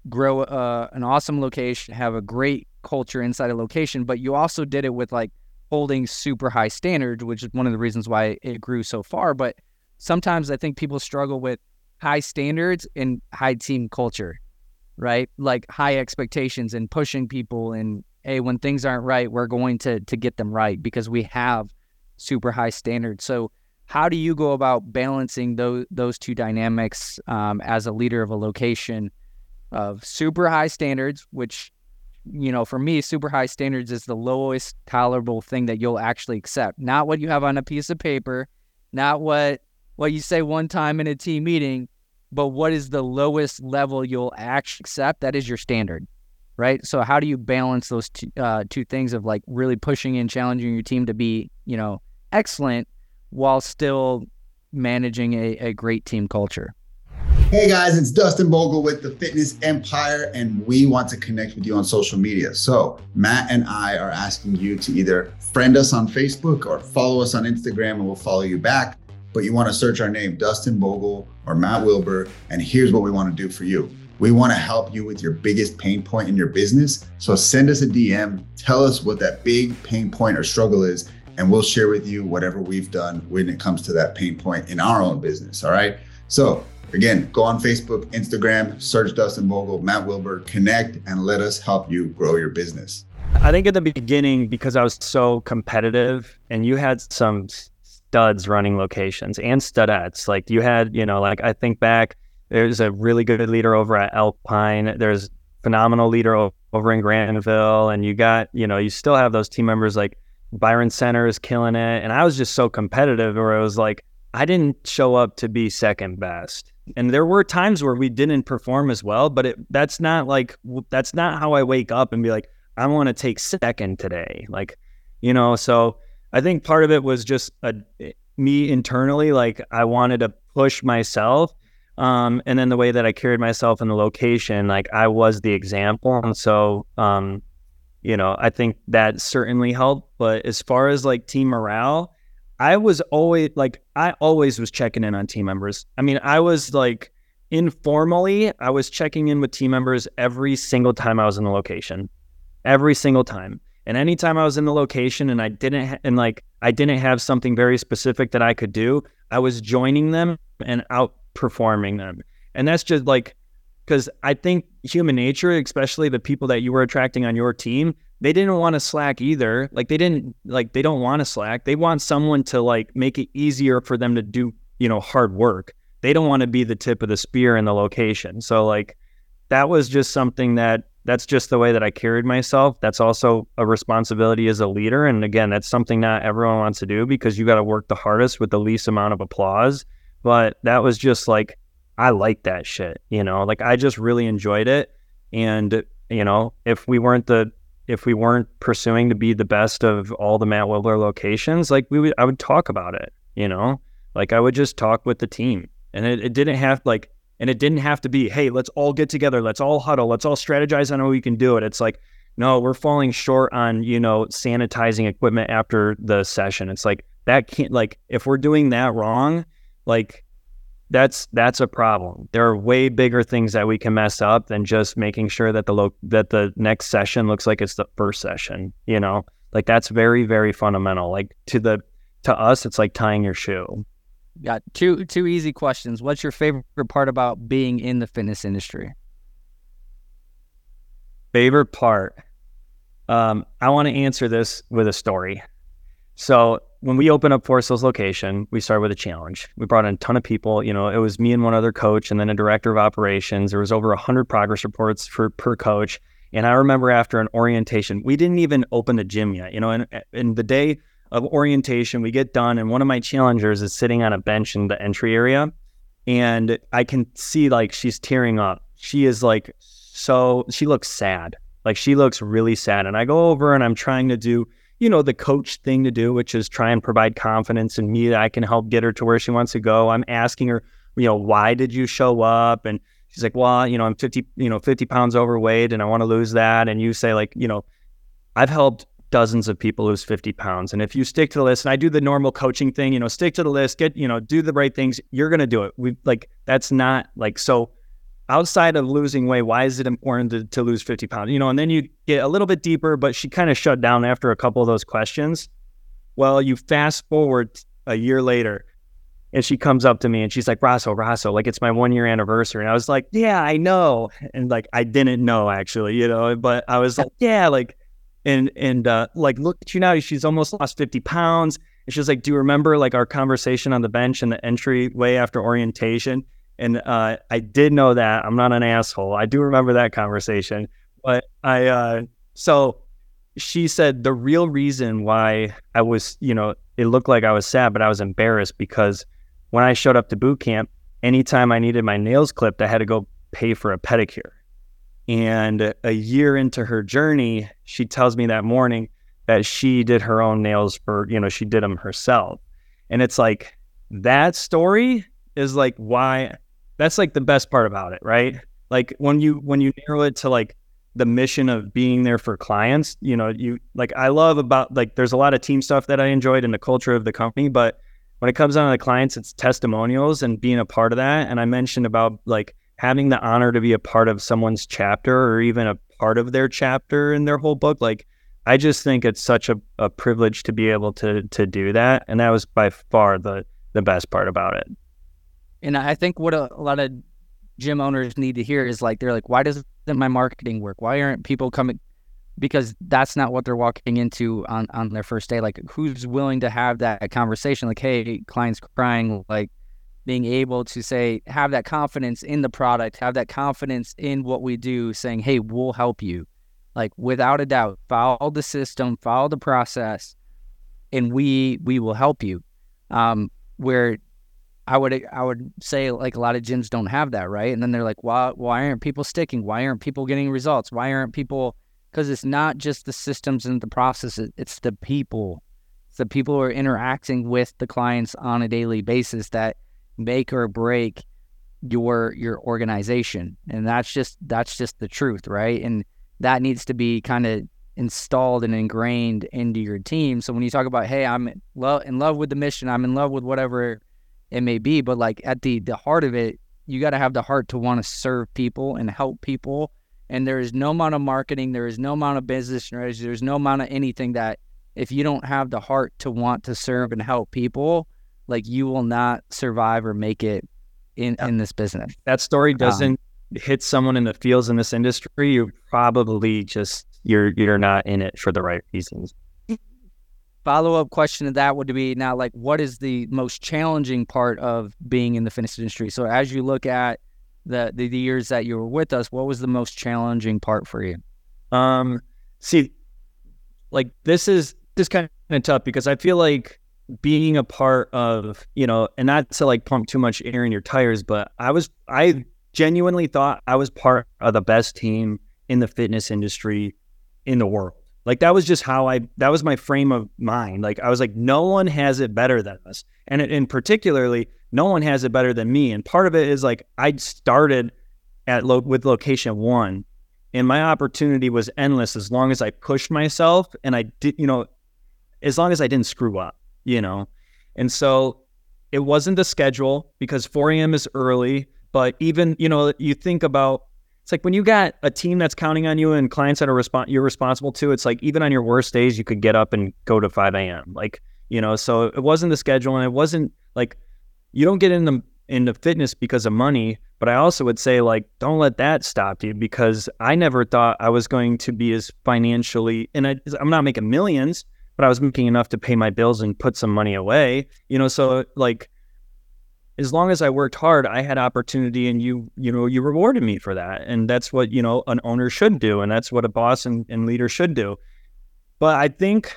C: grow uh, an awesome location, have a great culture inside a location, but you also did it with like holding super high standards, which is one of the reasons why it grew so far. But sometimes I think people struggle with high standards and high team culture, right? Like high expectations and pushing people and hey, when things aren't right, we're going to to get them right because we have super high standards. So how do you go about balancing those those two dynamics um, as a leader of a location of super high standards, which you know, for me, super high standards is the lowest tolerable thing that you'll actually accept. Not what you have on a piece of paper, not what what you say one time in a team meeting, but what is the lowest level you'll actually accept? That is your standard, right? So how do you balance those two, uh, two things of like really pushing and challenging your team to be, you know, excellent while still managing a, a great team culture?
E: Hey guys, it's Dustin Bogle with the Fitness Empire, and we want to connect with you on social media. So, Matt and I are asking you to either friend us on Facebook or follow us on Instagram, and we'll follow you back. But you want to search our name, Dustin Bogle or Matt Wilber, and here's what we want to do for you. We want to help you with your biggest pain point in your business. So, send us a DM, tell us what that big pain point or struggle is, and we'll share with you whatever we've done when it comes to that pain point in our own business. All right. So, Again, go on Facebook, Instagram, search Dustin Vogel, Matt Wilber, connect, and let us help you grow your business.
A: I think at the beginning, because I was so competitive and you had some studs running locations and studettes, like you had, you know, like I think back, there's a really good leader over at Alpine. There's phenomenal leader over in Granville. And you got, you know, you still have those team members like Byron Center is killing it. And I was just so competitive where it was like, I didn't show up to be second best and there were times where we didn't perform as well but it, that's not like that's not how i wake up and be like i want to take second today like you know? So i think part of it was just a, me internally like i wanted to push myself um, and then the way that i carried myself in the location like i was the example. And so um, you know i think that certainly helped. But as far as like team morale I was always like, I always was checking in on team members. I mean, I was like, informally, I was checking in with team members every single time I was in the location, every single time. And anytime I was in the location and I didn't, ha- and like, I didn't have something very specific that I could do, I was joining them and outperforming them. And that's just like, because I think human nature, especially the people that you were attracting on your team, they didn't want to slack either. Like they didn't like they don't want to slack. They want someone to like make it easier for them to do, you know, hard work. They don't want to be the tip of the spear in the location. So like that was just something that that's just the way that I carried myself. That's also a responsibility as a leader. And again, that's something not everyone wants to do because you got to work the hardest with the least amount of applause. But that was just like I like that shit, you know, like I just really enjoyed it. And, you know, if we weren't the if we weren't pursuing to be the best of all the Matt Wilber locations, like we would, I would talk about it, you know, like I would just talk with the team and it, it didn't have like, and it didn't have to be, Hey, let's all get together. Let's all huddle. Let's all strategize on how we can do it. It's like, no, we're falling short on, you know, sanitizing equipment after the session. It's like that can't like, if we're doing that wrong, like that's that's a problem. There are way bigger things that we can mess up than just making sure that the lo- that the next session looks like it's the first session. You know, like that's very very fundamental. Like to the to us, it's like tying your shoe.
C: Got two two easy questions. What's your favorite part about being in the fitness industry?
A: Favorite part. Um, I want to answer this with a story. So when we opened up Forest location, we started with a challenge. We brought in a ton of people. You know, it was me and one other coach, and then a director of operations. There was over hundred progress reports for per coach. And I remember after an orientation, we didn't even open the gym yet. You know, and in the day of orientation, we get done, and one of my challengers is sitting on a bench in the entry area, and I can see like she's tearing up. She is like so. She looks sad. Like she looks really sad. And I go over and I'm trying to do you know, the coach thing to do, which is try and provide confidence in me that I can help get her to where she wants to go. I'm asking her, you know, why did you show up? And she's like, well, you know, I'm 50, you know, 50 pounds overweight and I want to lose that. And you say, like, you know, I've helped dozens of people lose 50 pounds. And if you stick to the list, and I do the normal coaching thing, you know, stick to the list, get, you know, do the right things, you're going to do it. We like, that's not like, so outside of losing weight, why is it important to, to lose 50 pounds? You know, and then you get a little bit deeper, but she kind of shut down after a couple of those questions. Well, you fast forward a year later and she comes up to me and she's like, Rosso, Rosso, like it's my one year anniversary. And I was like, yeah, I know. And like, I didn't know actually, you know, but I was like, yeah, like, and, and, uh, like, look at you now. She's almost lost 50 pounds. And she was like, do you remember like our conversation on the bench in the entryway after orientation? And uh, I did know that. I'm not an asshole. I do remember that conversation. But I, uh, so she said the real reason why I was, you know, it looked like I was sad, but I was embarrassed because when I showed up to boot camp, anytime I needed my nails clipped, I had to go pay for a pedicure. And a year into her journey, she tells me that morning that she did her own nails for, you know, she did them herself. And it's like that story is like why that's like the best part about it, right? Like when you when you narrow it to like the mission of being there for clients, you know, you like I love about like there's a lot of team stuff that I enjoyed in the culture of the company, but when it comes down to the clients, it's testimonials and being a part of that. And I mentioned about like having the honor to be a part of someone's chapter or even a part of their chapter in their whole book. Like I just think it's such a, a privilege to be able to to do that. And that was by far the the best part about it.
C: And I think what a, a lot of gym owners need to hear is like they're like, why doesn't my marketing work? Why aren't people coming? Because that's not what they're walking into on on their first day. Like, who's willing to have that conversation? Like, hey, clients crying, like being able to say, have that confidence in the product, have that confidence in what we do, saying, hey, we'll help you. Like, without a doubt, follow the system, follow the process, and we we will help you. Um, where I would I would say like a lot of gyms don't have that, right? And then they're like, why why aren't people sticking? Why aren't people getting results? Why aren't people? Because it's not just the systems and the processes; it's the people. It's the people who are interacting with the clients on a daily basis that make or break your your organization, and that's just that's just the truth, right? And that needs to be kind of installed and ingrained into your team. So when you talk about, hey, I'm in love, in love with the mission, I'm in love with whatever it may be, but like at the the heart of it, you got to have the heart to want to serve people and help people. And there is no amount of marketing, there is no amount of business strategy, there's no amount of anything that if you don't have the heart to want to serve and help people, like you will not survive or make it in in this business.
A: That story um, doesn't um, hit someone in the fields in this industry. You probably just you're you're not in it for the right reasons
C: follow up question to that would be now like what is the most challenging part of being in the fitness industry? So as you look at the, the, the years that you were with us what was the most challenging part for you?
A: Um see like this is this kind of tough because i feel like being a part of you know and not to like pump too much air in your tires but i was i genuinely thought i was part of the best team in the fitness industry in the world like that was just how I that was my frame of mind. Like I was like, no one has it better than us. And in particularly, no one has it better than me. And part of it is like I started at lo- with location one and my opportunity was endless as long as I pushed myself and I did, you know, as long as I didn't screw up, you know. And so it wasn't the schedule because 4 a.m. is early, but even, you know, you think about it's like when you got a team that's counting on you and clients that are you're responsible to. It's like even on your worst days, you could get up and go to 5 a.m. Like you know, so it wasn't the schedule, and it wasn't like you don't get into into fitness because of money. But I also would say like don't let that stop you because I never thought I was going to be as financially, and I, I'm not making millions, but I was making enough to pay my bills and put some money away. You know, so like as long as I worked hard, I had opportunity and you, you know, you rewarded me for that. And that's what, you know, an owner should do. And that's what a boss and, and leader should do. But I think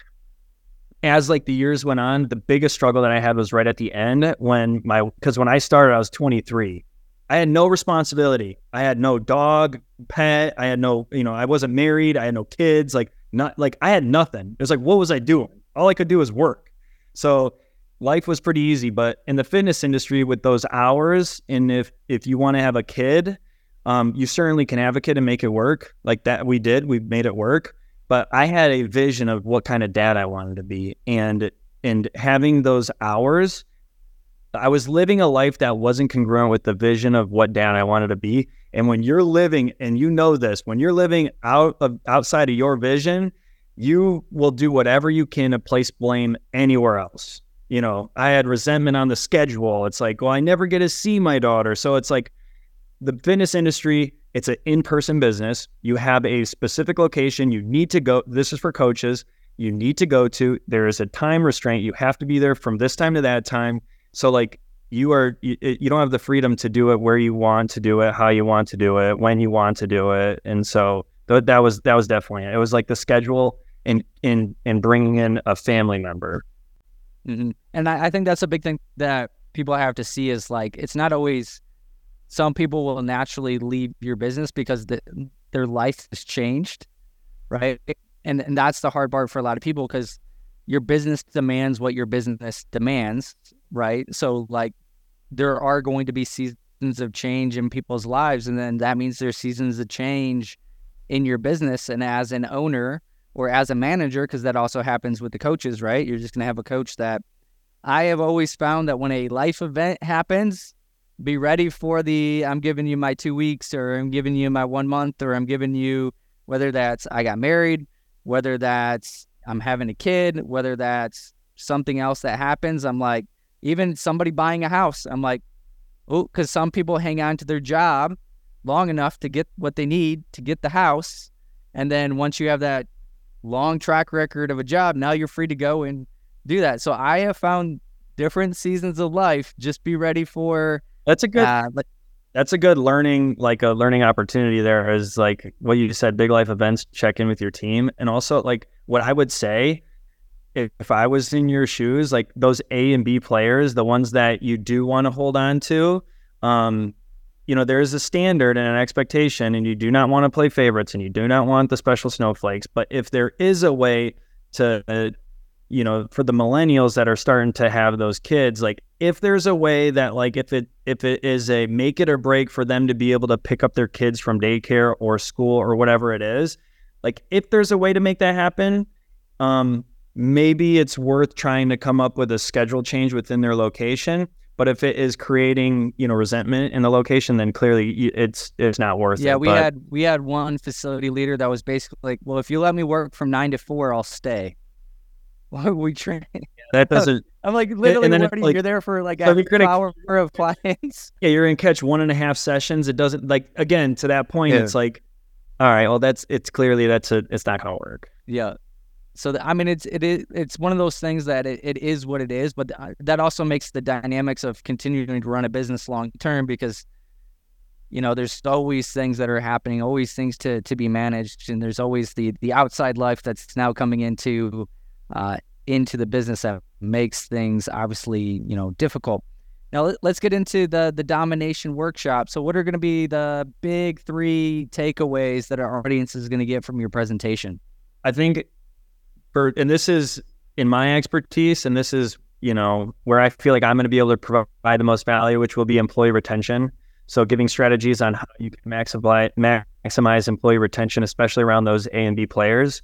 A: as like the years went on, the biggest struggle that I had was right at the end when my because when I started, I was 23. I had no responsibility. I had no dog, pet. I had no, you know, I wasn't married. I had no kids. Like not like I had nothing. It was like, what was I doing? All I could do was work. So life was pretty easy. But in the fitness industry, with those hours, and if if you want to have a kid, um, you certainly can advocate and make it work. Like that, we did. We made it work but I had a vision of what kind of dad I wanted to be, and and having those hours, I was living a life that wasn't congruent with the vision of what dad I wanted to be. And when you're living, and you know this, when you're living out of outside of your vision, you will do whatever you can to place blame anywhere else. You know, I had resentment on the schedule. It's like, well, I never get to see my daughter. So it's like the fitness industry it's an in person business. You have a specific location you need to go. This is for coaches. You need to go to. There is a time restraint. You have to be there from this time to that time. So, like, you are, you, you don't have the freedom to do it where you want to do it, how you want to do it, when you want to do it. And so, th- that was, that was definitely it. Was like the schedule and, in, and bringing in a family member.
C: Mm-hmm. And I, I think that's a big thing that people have to see is like, it's not always, some people will naturally leave your business because the, their life has changed, right? And and that's the hard part for a lot of people because your business demands what your business demands, right? So like there are going to be seasons of change in people's lives, and then that means there's seasons of change in your business. And as an owner or as a manager, because that also happens with the coaches, right? You're just gonna have a coach that I have always found that when a life event happens, be ready for the I'm giving you my two weeks or I'm giving you my one month or I'm giving you whether that's I got married, whether that's I'm having a kid, whether that's something else that happens. I'm like, even somebody buying a house, I'm like, oh, because some people hang on to their job long enough to get what they need to get the house. And then once you have that long track record of a job, now you're free to go and do that. So I have found different seasons of life. Just be ready for
A: that's a good. Uh, that's a good learning, like a learning opportunity. There is like what you said, big life events. Check in with your team, and also like what I would say, if, if I was in your shoes, like those A and B players, the ones that you do want to hold on to, um, you know, there is a standard and an expectation, and you do not want to play favorites, and you do not want the special snowflakes. But if there is a way to uh, you know for the millennials that are starting to have those kids like if there's a way that like if it if it is a make it or break for them to be able to pick up their kids from daycare or school or whatever it is like if there's a way to make that happen um maybe it's worth trying to come up with a schedule change within their location but if it is creating you know resentment in the location then clearly it's it's not worth
C: yeah,
A: it
C: yeah we
A: but,
C: had we had one facility leader that was basically like well if you let me work from 9 to 4 I'll stay [laughs] why would we train?
A: That doesn't. [laughs]
C: I'm like literally,
A: like,
C: you're there for like
A: so
C: a
A: gonna,
C: hour of clients. [laughs]
A: Yeah, you're gonna catch one and a half sessions. It doesn't like again to that point. Yeah. It's like, all right, well, that's it's clearly that's a it's not gonna work.
C: Yeah. So the, I mean, it's it is it's one of those things that it, it is what it is, but uh, that also makes the dynamics of continuing to run a business long term because you know there's always things that are happening always things to to be managed and there's always the the outside life that's now coming into uh, into the business that makes things obviously you know difficult. Now let's get into the the domination workshop. So what are going to be the big three takeaways that our audience is going to get from your presentation?
A: I think and this is in my expertise and this is you know where I feel like I'm going to be able to provide the most value, which will be employee retention. So giving strategies on how you can maximize maximize employee retention, especially around those A and B players.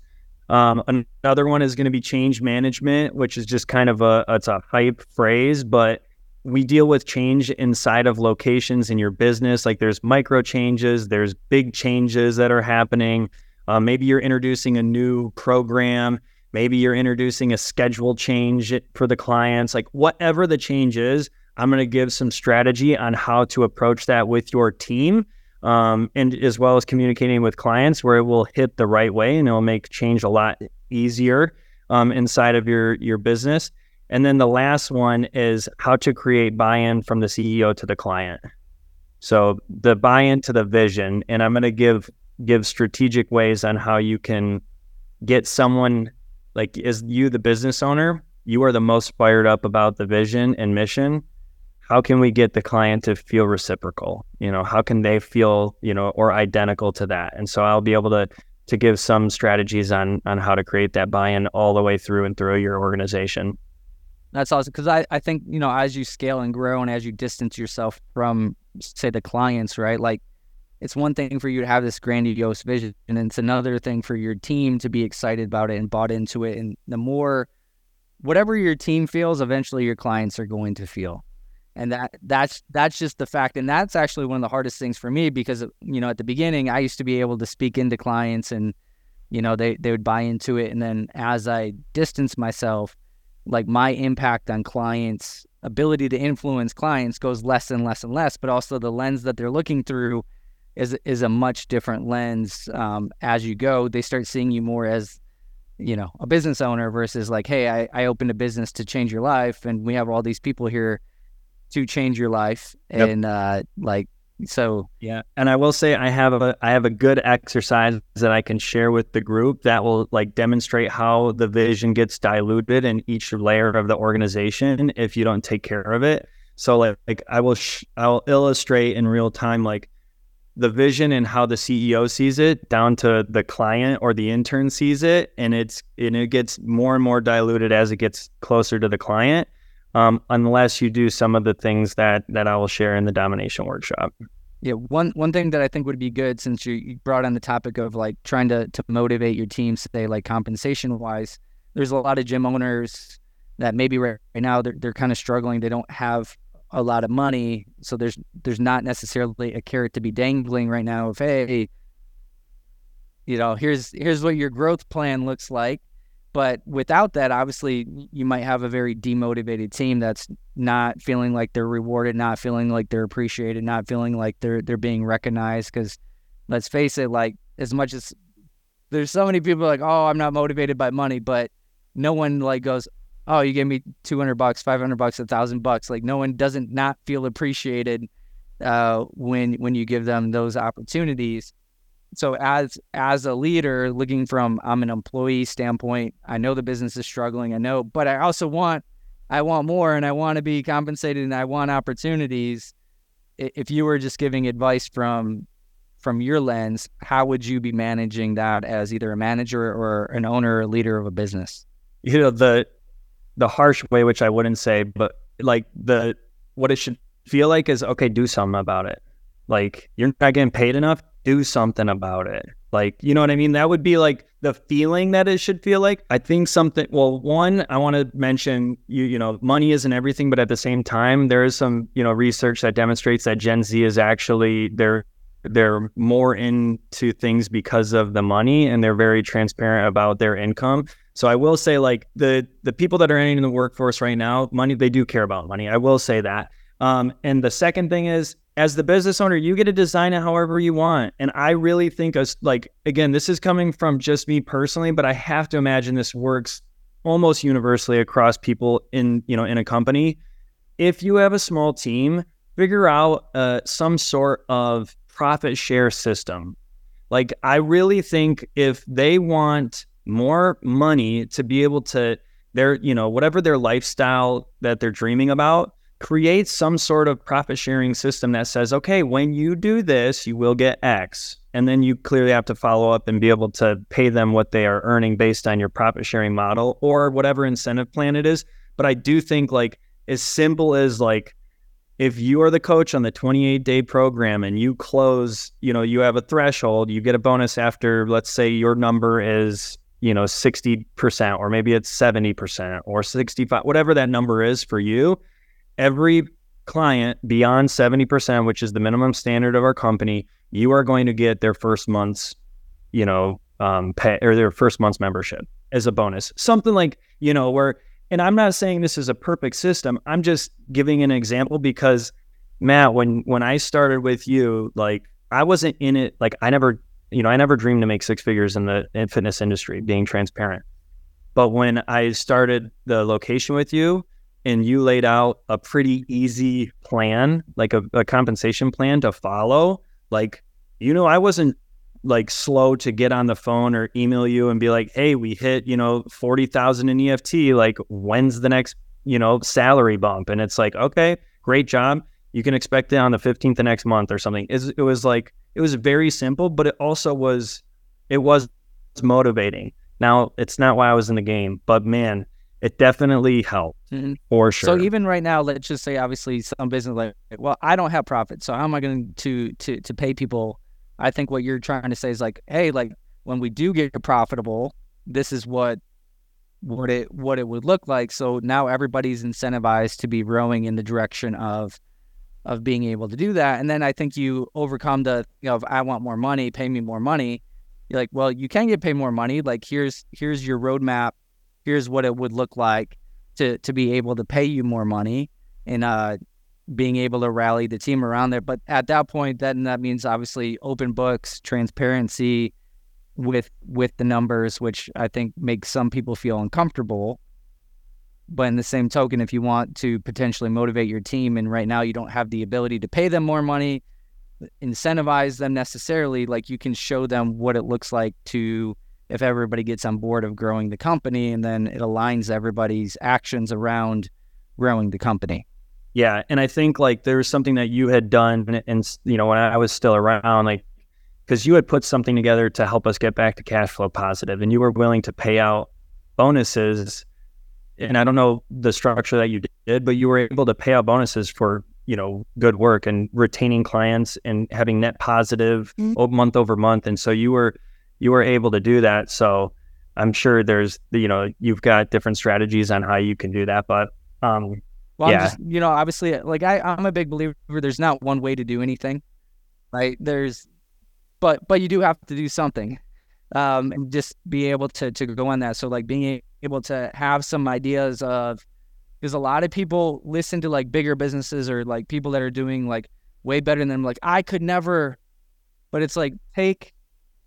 A: Um, another one is going to be change management, which is just kind of a it's a hype phrase, but we deal with change inside of locations in your business. Like there's micro changes, there's big changes that are happening. Uh, maybe you're introducing a new program. Maybe you're introducing a schedule change for the clients. Like whatever the change is, I'm going to give some strategy on how to approach that with your team um, and as well as communicating with clients where it will hit the right way and it will make change a lot easier. um, inside of your your business. And then the last one is how to create buy-in from the CEO to the client. So the buy-in to the vision, and I'm going to give give strategic ways on how you can get someone like is you the business owner, you are the most fired up about the vision and mission. How can we get the client to feel reciprocal? You know, how can they feel, you know, or identical to that? And so I'll be able to to give some strategies on on how to create that buy-in all the way through and through your organization.
C: That's awesome because I, I think you know as you scale and grow and as you distance yourself from say the clients right like it's one thing for you to have this grandiose vision and it's another thing for your team to be excited about it and bought into it and the more whatever your team feels eventually your clients are going to feel. And that that's that's just the fact and that's actually one of the hardest things for me because you know at the beginning I used to be able to speak into clients and you know they they would buy into it and then as I distance myself like my impact on clients ability to influence clients goes less and less and less but also the lens that they're looking through is is a much different lens um, as you go they start seeing you more as you know a business owner versus like hey I, I opened a business to change your life and we have all these people here to change your life yep. and uh like so
A: yeah, and I will say I have a I have a good exercise that I can share with the group that will like demonstrate how the vision gets diluted in each layer of the organization if you don't take care of it. So like, like I will sh- I'll illustrate in real time like the vision and how the CEO sees it down to the client or the intern sees it and it's and it gets more and more diluted as it gets closer to the client um, unless you do some of the things that that I will share in the domination workshop.
C: Yeah, one one thing that I think would be good since you brought on the topic of like trying to to motivate your team, say like compensation wise, there's a lot of gym owners that maybe right, right now they're they're kind of struggling. They don't have a lot of money, so there's there's not necessarily a carrot to be dangling right now of hey, you know, here's here's what your growth plan looks like but without that, obviously, you might have a very demotivated team that's not feeling like they're rewarded, not feeling like they're appreciated, not feeling like they're they're being recognized. Because let's face it, like as much as there's so many people like, oh, I'm not motivated by money, but no one like goes, oh, you gave me 200 bucks, 500 bucks, a thousand bucks. Like no one doesn't not feel appreciated uh, when when you give them those opportunities. So as as a leader looking from i'm an employee standpoint i know the business is struggling i know but i also want i want more and i want to be compensated and i want opportunities. If you were just giving advice from from your lens how would you be managing that as either a manager or an owner or leader of a business?
A: You know the the harsh way which i wouldn't say but like the what it should feel like is okay do something about it like you're not getting paid enough do something about it. Like, you know what I mean? That would be like the feeling that it should feel like. I think something, well, one, I want to mention you, you know, money isn't everything, but at the same time, there is some, you know, research that demonstrates that Gen Z is actually, they're, they're more into things because of the money and they're very transparent about their income. So I will say like the the people that are in the workforce right now, money they do care about money. I will say that. Um, and the second thing is as the business owner, you get to design it however you want. And I really think as like again, this is coming from just me personally, but I have to imagine this works almost universally across people in, you know, in a company. If you have a small team, figure out uh, some sort of profit share system. Like I really think if they want more money to be able to their, you know, whatever their lifestyle that they're dreaming about, create some sort of profit sharing system that says, okay, when you do this, you will get X. And then you clearly have to follow up and be able to pay them what they are earning based on your profit sharing model or whatever incentive plan it is. But I do think like as simple as like if you are the coach on the 28 day program and you close, you know, you have a threshold, you get a bonus after, let's say your number is, you know, 60% or maybe it's 70% or 65, whatever that number is for you every client beyond 70%, which is the minimum standard of our company, you are going to get their first month's, you know, um, pay or their first month's membership as a bonus. Something like, you know, where, and I'm not saying this is a perfect system. I'm just giving an example because Matt, when, when I started with you, like I wasn't in it, like I never, you know, I never dreamed to make six figures in the in fitness industry, being transparent. But when I started the location with you and you laid out a pretty easy plan, like a, a compensation plan to follow, like, you know, I wasn't like slow to get on the phone or email you and be like, hey, we hit, you know, 40,000 in EFT. Like, when's the next, you know, salary bump? And it's like, okay, great job. You can expect it on the 15th of next month or something. It was like, it was very simple, but it also was, it was motivating. Now, it's not why I was in the game, but man, it definitely helped mm-hmm. for sure.
C: So even right now, let's just say, obviously, some business like, well, I don't have profit, so how am I going to to to pay people I think what you're trying to say is like, hey, like when we do get profitable, this is what what it what it would look like. So now everybody's incentivized to be rowing in the direction of of being able to do that. And then I think you overcome the you know, I want more money, pay me more money. You're like, well, you can get paid more money. Like here's here's your roadmap. Here's what it would look like to to be able to pay you more money. And uh being able to rally the team around there. But at that point, then that means obviously open books, transparency with with the numbers, which I think makes some people feel uncomfortable. But in the same token, if you want to potentially motivate your team, and right now you don't have the ability to pay them more money, incentivize them necessarily, like you can show them what it looks like to if everybody gets on board of growing the company, and then it aligns everybody's actions around growing the company.
A: Yeah, and I think like there was something that you had done, and, you know when I was still around, like because you had put something together to help us get back to cash flow positive, and you were willing to pay out bonuses. And I don't know the structure that you did, but you were able to pay out bonuses for you know good work and retaining clients and having net positive mm-hmm. month over month, and so you were you were able to do that. So I'm sure there's you know you've got different strategies on how you can do that, but um,
C: well, yeah. I'm just, you know, obviously, like I, I'm a big believer. There's not one way to do anything, right? There's, but but you do have to do something, um, and just be able to to go on that. So like being able to have some ideas of, because a lot of people listen to like bigger businesses or like people that are doing like way better than them. Like I could never, but it's like take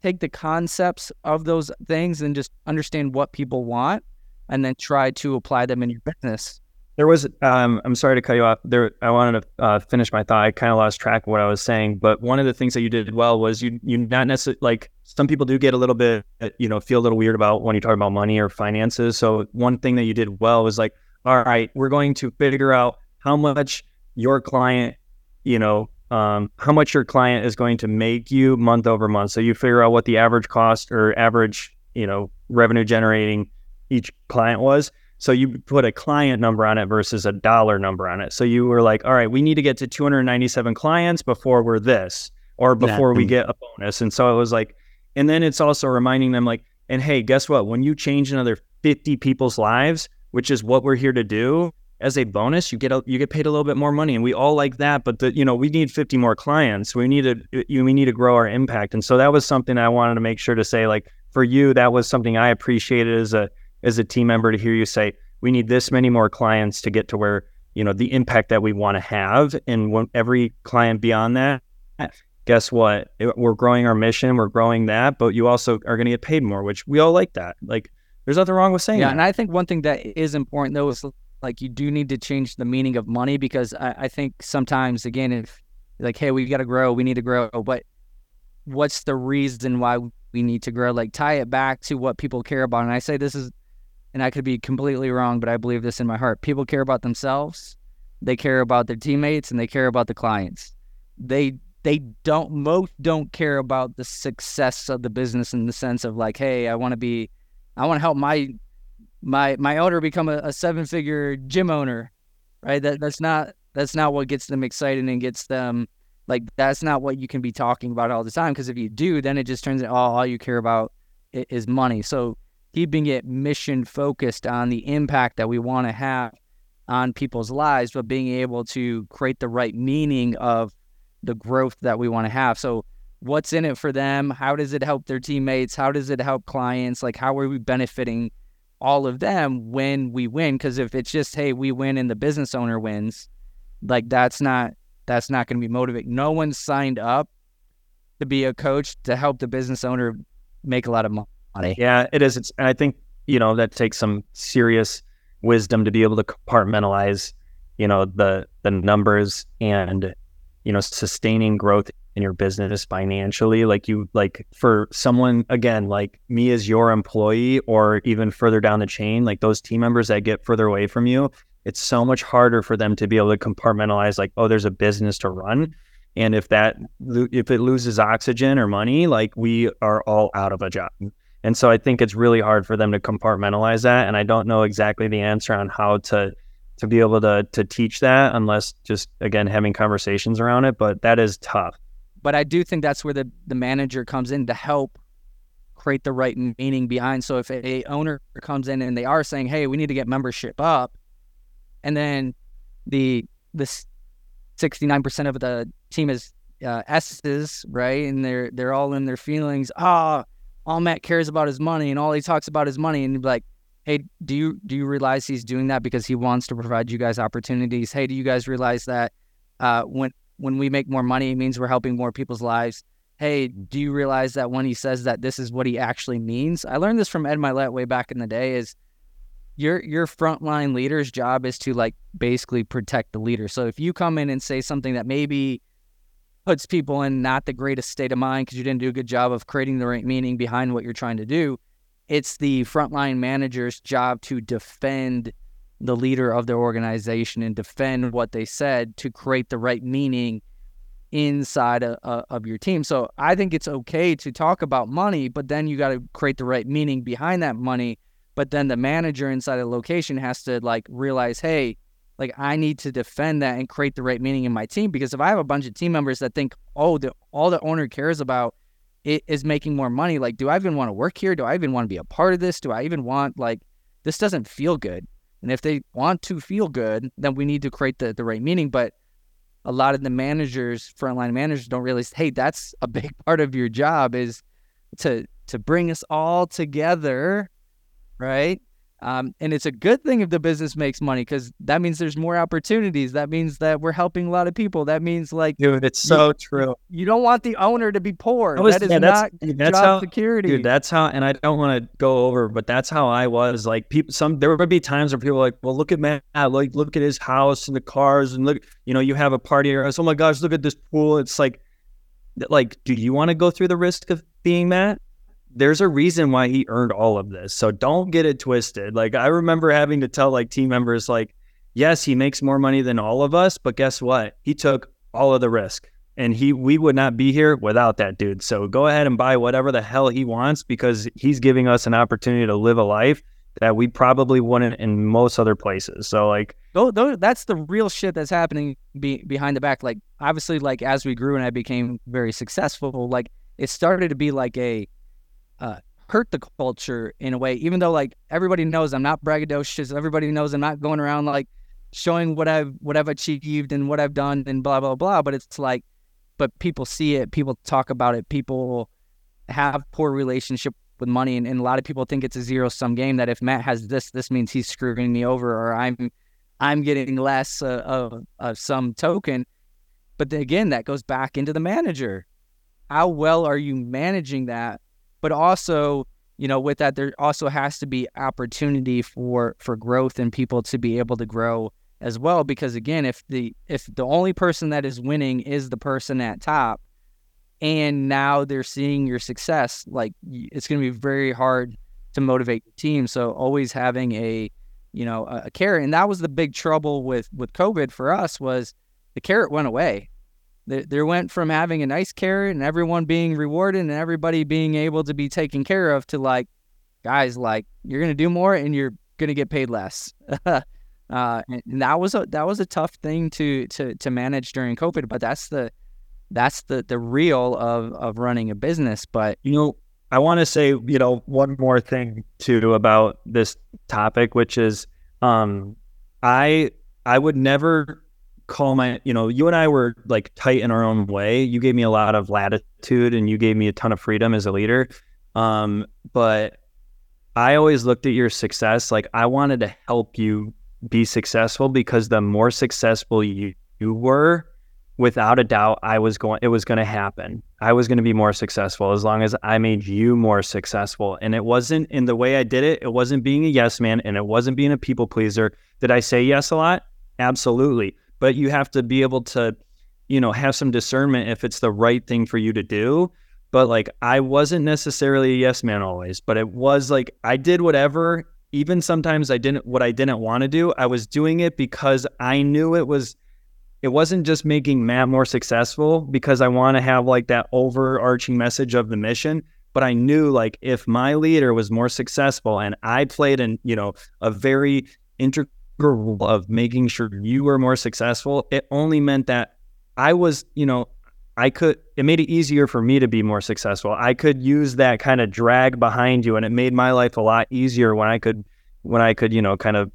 C: take the concepts of those things and just understand what people want, and then try to apply them in your business
A: there was, um, I'm sorry to cut you off. There, I wanted to uh, finish my thought. I kind of lost track of what I was saying, but one of the things that you did well was you, you not necessarily like some people do get a little bit, you know, feel a little weird about when you talk about money or finances. So one thing that you did well was like, all right, we're going to figure out how much your client, you know, um, how much your client is going to make you month over month. So you figure out what the average cost or average, you know, revenue generating each client was so you put a client number on it versus a dollar number on it. So you were like, all right, we need to get to 297 clients before we're this or before we get a bonus. And so it was like, and then it's also reminding them like, and hey, guess what? When you change another 50 people's lives, which is what we're here to do, as a bonus, you get a, you get paid a little bit more money, and we all like that. But the, you know, we need 50 more clients. We need to you, we need to grow our impact, and so that was something I wanted to make sure to say. Like for you, that was something I appreciated as a as a team member to hear you say, we need this many more clients to get to where, you know, the impact that we want to have. And when every client beyond that, guess what? We're growing our mission, we're growing that, but you also are going to get paid more, which we all like that. Like, there's nothing wrong with saying
C: yeah,
A: that.
C: and I think one thing that is important though is like you do need to change the meaning of money because I, I think sometimes again if like hey we've got to grow we need to grow but what's the reason why we need to grow like tie it back to what people care about and I say this is and I could be completely wrong, but I believe this in my heart. People care about themselves, they care about their teammates, and they care about the clients. They they don't most don't care about the success of the business in the sense of like, hey, I want to be, I want to help my my my owner become a, a seven figure gym owner, right? That that's not that's not what gets them excited and gets them like that's not what you can be talking about all the time because if you do, then it just turns out all, all you care about is money. So keeping it mission focused on the impact that we want to have on people's lives, but being able to create the right meaning of the growth that we want to have. So, what's in it for them? How does it help their teammates? How does it help clients? Like, how are we benefiting all of them when we win? Because if it's just, hey, we win and the business owner wins, like that's not that's not going to be motivating. No one signed up to be a coach to help the business owner make a lot of money
A: Yeah, it is. It's, I think you know that takes some serious wisdom to be able to compartmentalize you know the the numbers and you know sustaining growth in your business financially. Like you like for someone again like me as your employee or even further down the chain like those team members that get further away from you it's so much harder for them to be able to compartmentalize like oh there's a business to run. And if that if it loses oxygen or money like we are all out of a job and so i think it's really hard for them to compartmentalize that and i don't know exactly the answer on how to to be able to to teach that unless just again having conversations around it but that is tough
C: but I do think that's where the, the manager comes in to help create the right meaning behind. So if a owner comes in and they are saying, "Hey, we need to get membership up," and then the the sixty nine percent of the team is uh, S's, right, and they're they're all in their feelings. Ah, oh, all Matt cares about is money, and all he talks about is money, and like. Hey, do you do you realize he's doing that because he wants to provide you guys opportunities? Hey, do you guys realize that uh, when when we make more money, it means we're helping more people's lives. Hey, do you realize that when he says that this is what he actually means? I learned this from Ed Mylett way back in the day is your your frontline leader's job is to like basically protect the leader. So if you come in and say something that maybe puts people in not the greatest state of mind because you didn't do a good job of creating the right meaning behind what you're trying to do, it's the frontline manager's job to defend the leader of their organization and defend what they said to create the right meaning inside of, of your team. So I think it's okay to talk about money, but then you got to create the right meaning behind that money. But then the manager inside a location has to like realize, hey, like I need to defend that and create the right meaning in my team. Because if I have a bunch of team members that think, oh, the, all the owner cares about it is making more money, like, do I even want to work here? Do I even want to be a part of this? Do I even want like this doesn't feel good. And if they want to feel good, then we need to create the, the right meaning. But a lot of the managers, frontline managers, don't realize, hey, that's a big [laughs] part of your job is to to bring us all together, right? Um, and it's a good thing if the business makes money because that means there's more opportunities. That means that we're helping a lot of people. That means like,
A: dude, it's so true.
C: You don't want the owner to be poor. Was, that is yeah, not that's job
A: how,
C: security.
A: Dude, that's how. And I don't want to go over, but that's how I was. Like people, some there would be times where people were like, well, look at Matt. Like look at his house and the cars and look, you know, you have a party. Or, oh my gosh, look at this pool. It's like, like, do you want to go through the risk of being Matt? There's a reason why he earned all of this. So don't get it twisted. Like I remember having to tell like team members like, yes, he makes more money than all of us, but guess what? He took all of the risk. And he we would not be here without that dude. So go ahead and buy whatever the hell he wants because he's giving us an opportunity to live a life that we probably wouldn't in most other places. So like
C: those, that's the real shit that's happening be, behind the back. Like obviously like as we grew and I became very successful, like it started to be like a uh, hurt the culture in a way, even though like everybody knows I'm not braggadocious. Everybody knows I'm not going around like showing what I've what I've achieved and what I've done and blah blah blah. But it's like, but people see it, people talk about it, people have poor relationship with money, and, and a lot of people think it's a zero sum game. That if Matt has this, this means he's screwing me over, or I'm I'm getting less uh, of, of some token. But then again, that goes back into the manager. How well are you managing that but also you know with that there also has to be opportunity for for growth and people to be able to grow as well because again if the if the only person that is winning is the person at top and now they're seeing your success like it's going to be very hard to motivate your team. So always having a you know a, a carrot and that was the big trouble with with covid for us was the carrot went away there they went from having a nice carrot and everyone being rewarded and everybody being able to be taken care of to like, guys, like you're gonna do more and you're gonna get paid less. [laughs] uh, and that was a that was a tough thing to to to manage during COVID, but that's the that's the the real of of running a business. But
A: you know, I want to say you know one more thing too about this topic, which is um, I I would never call my, you know, you and I were like tight in our own way. You gave me a lot of latitude and you gave me a ton of freedom as a leader. Um, but I always looked at your success like I wanted to help you be successful because the more successful you, you were, without a doubt I was going it was going to happen. I was going to be more successful as long as I made you more successful. And it wasn't in the way I did it, it wasn't being a yes man and it wasn't being a people pleaser. Did I say yes a lot? Absolutely. But you have to be able to you know have some discernment if it's the right thing for you to do. But like I wasn't necessarily a yes man always, but it was like I did whatever even sometimes I didn't what I didn't want to do. I was doing it because I knew it was it wasn't just making Matt more successful because I want to have like that overarching message of the mission, but I knew like if my leader was more successful and I played in, you know, a very integral of making sure you were more successful, it only meant that I was, you know, I could it made it easier for me to be more successful. I could use that kind of drag behind you and it made my life a lot easier when I could when I could, you know, kind of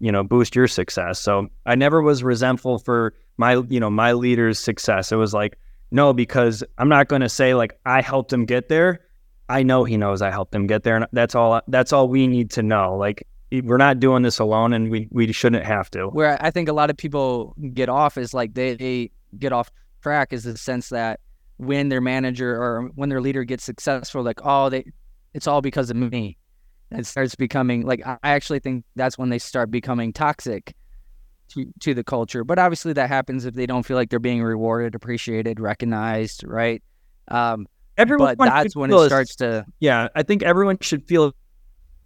A: you know boost your success. So i never was resentful for my you know my leader's success. It was like no because i'm not going to say like i helped him get there. I know he knows i helped him get there and that's all that's all we need to know. Like we're not doing this alone and we we shouldn't have to
C: where i think a lot of people get off is like they, they get off track is the sense that when their manager or when their leader gets successful like oh they it's all because of me it starts becoming like I actually think that's when they start becoming toxic to to the culture. But obviously that happens if they don't feel like they're being rewarded, appreciated, recognized, right? Um, everyone but that's when it starts to
A: yeah. I think everyone should feel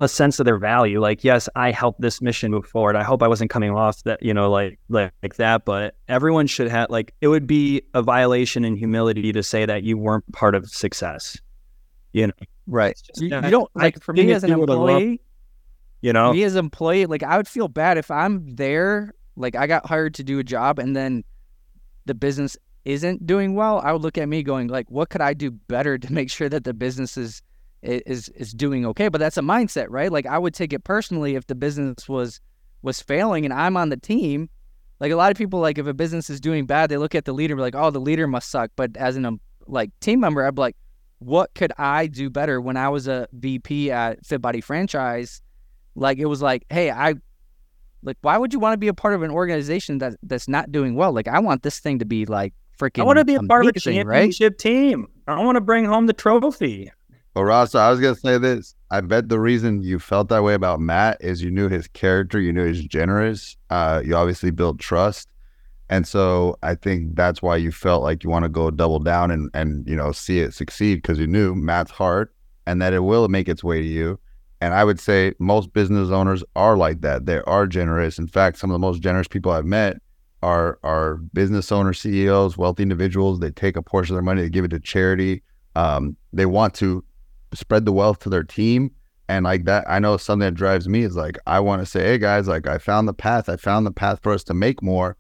A: a sense of their value. Like, yes, I helped this mission move forward. I hope I wasn't coming off that, you know, like like, like that. But everyone should have like it would be a violation in humility to say that you weren't part of success. You know,
C: Right. Just, you, you, don't like for me as an employee.
A: You know,
C: me as an employee, like I would feel bad if I'm there, like I got hired to do a job, and then the business isn't doing well. I would look at me going like, what could I do better to make sure that the business is is is doing okay? But that's a mindset, right? Like I would take it personally if the business was was failing and I'm on the team. Like a lot of people, like if a business is doing bad, they look at the leader, like, oh, the leader must suck. But as an um, like team member, I'd be like, what could I do better when I was a VP at Fit Body Franchise? Like it was like, hey, I like why would you want to be a part of an organization that that's not doing well? Like I want this thing to be like freaking. I
A: want to be a part of a championship right? team. I want to bring home the trophy.
D: Well, Ross, I was gonna say this. I bet the reason you felt that way about Matt is you knew his character, you knew he's generous. Uh, you obviously built trust, and so I think that's why you felt like you want to go double down and and you know see it succeed because you knew Matt's heart and that it will make its way to you. And I would say most business owners are like that. They are generous. In fact, some of the most generous people I've met are are business owners, CEOs, wealthy individuals. They take a portion of their money, they give it to charity. Um, they want to spread the wealth to their team. And like that, I know something that drives me is like I want to say, hey guys, like I found the path. I found the path for us to make more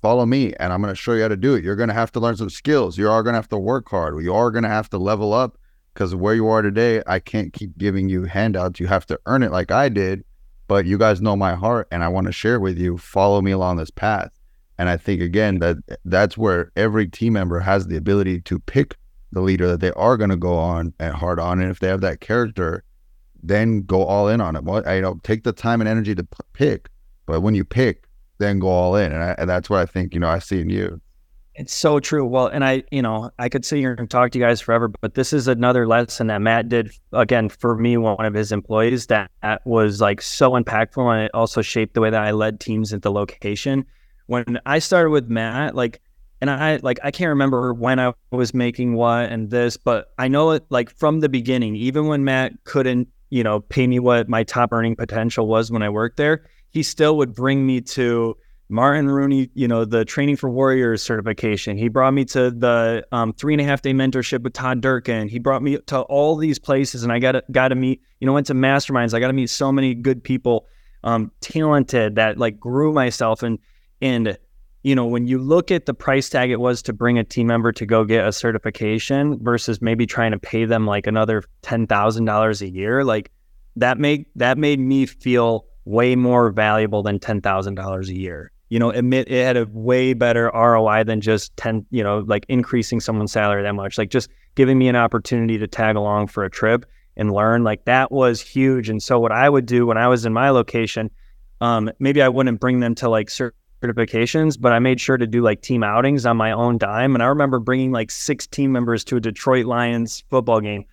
D: follow me and I'm going to show you how to do it. You're going to have to learn some skills. You are going to have to work hard. You are going to have to level up because where you are today, I can't keep giving you handouts. You have to earn it like I did. But you guys know my heart and I want to share with you. Follow me along this path. And I think again that that's where every team member has the ability to pick the leader that they are going to go on and hard on. And if they have that character, then go all in on it. Well, you know, take the time and energy to p- pick. But when you pick, then go all in. And, I, and that's what I think, you know, I see in you.
A: It's so true. Well, and I, you know, I could sit here and talk to you guys forever, but this is another lesson that Matt did again for me, one of his employees that, that was like so impactful and it also shaped the way that I led teams at the location. When I started with Matt, like, and I like I can't remember when I was making what and this, but I know it like from the beginning, even when Matt couldn't, you know, pay me what my top earning potential was when I worked there, he still would bring me to Martin Rooney, you know, the Training for Warriors certification. He brought me to the um, three and a half day mentorship with Todd Durkin. He brought me to all these places, and I got to, got to meet, you know, went to masterminds. I got to meet so many good people, um, talented that like grew myself. And and you know, when you look at the price tag it was to bring a team member to go get a certification versus maybe trying to pay them like another ten thousand dollars a year, like that made that made me feel way more valuable than $10,000 a year. You know, admit it had a way better ROI than just 10, you know, like increasing someone's salary that much. Like just giving me an opportunity to tag along for a trip and learn, like that was huge. And so what I would do when I was in my location, um, maybe I wouldn't bring them to like certain certifications, but I made sure to do like team outings on my own dime. And I remember bringing like six team members to a Detroit Lions football game.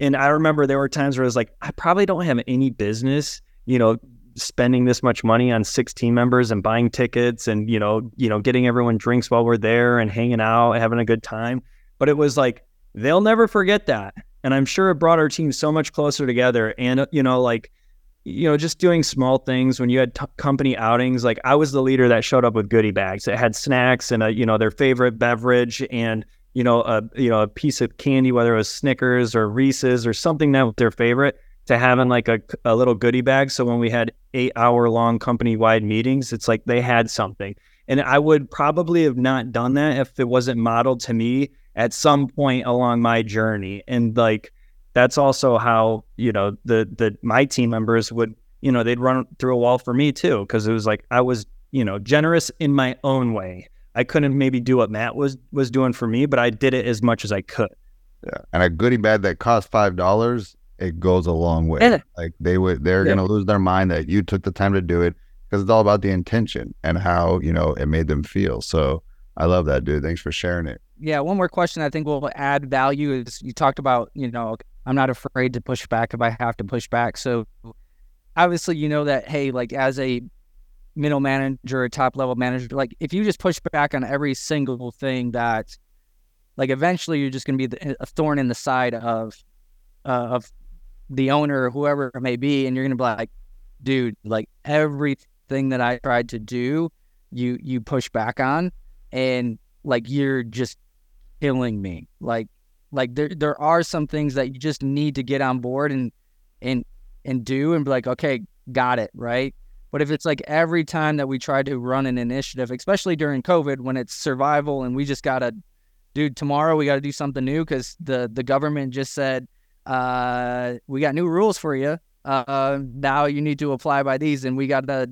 A: And I remember there were times where I was like, I probably don't have any business, you know, spending this much money on six team members and buying tickets and you know you know getting everyone drinks while we're there and hanging out having a good time but it was like they'll never forget that and i'm sure it brought our team so much closer together and you know like you know just doing small things when you had t- company outings like i was the leader that showed up with goodie bags that had snacks and a you know their favorite beverage and you know a you know a piece of candy whether it was snickers or reese's or something that was their favorite to having like a, a little goodie bag. So when we had eight hour long company wide meetings, it's like they had something. And I would probably have not done that if it wasn't modeled to me at some point along my journey. And like that's also how, you know, the the my team members would, you know, they'd run through a wall for me too. Cause it was like I was, you know, generous in my own way. I couldn't maybe do what Matt was was doing for me, but I did it as much as I could.
D: Yeah. And a goodie bag that cost five dollars it goes a long way.
C: Yeah.
D: Like they would, they're
A: Yeah.
D: gonna lose their mind that you took the time to do it because it's all about the intention and how you know it made them feel. So I love that, dude. Thanks for sharing it.
C: Yeah, one more question I think will add value is you talked about, you know, I'm not afraid to push back if I have to push back. So obviously you know that hey, like as a middle manager a top level manager, like if you just push back on every single thing that like eventually you're just going to be a thorn in the side of uh, of the owner or whoever it may be and you're going to be like dude, like everything that I tried to do, you you push back on and like you're just killing me. Like like there there are some things that you just need to get on board and and and do and be like, okay, got it, right? But if it's like every time that we try to run an initiative, especially during COVID when it's survival and we just gotta dude, tomorrow we gotta do something new because the the government just said, uh, we got new rules for you. Uh, now you need to apply by these and we gotta,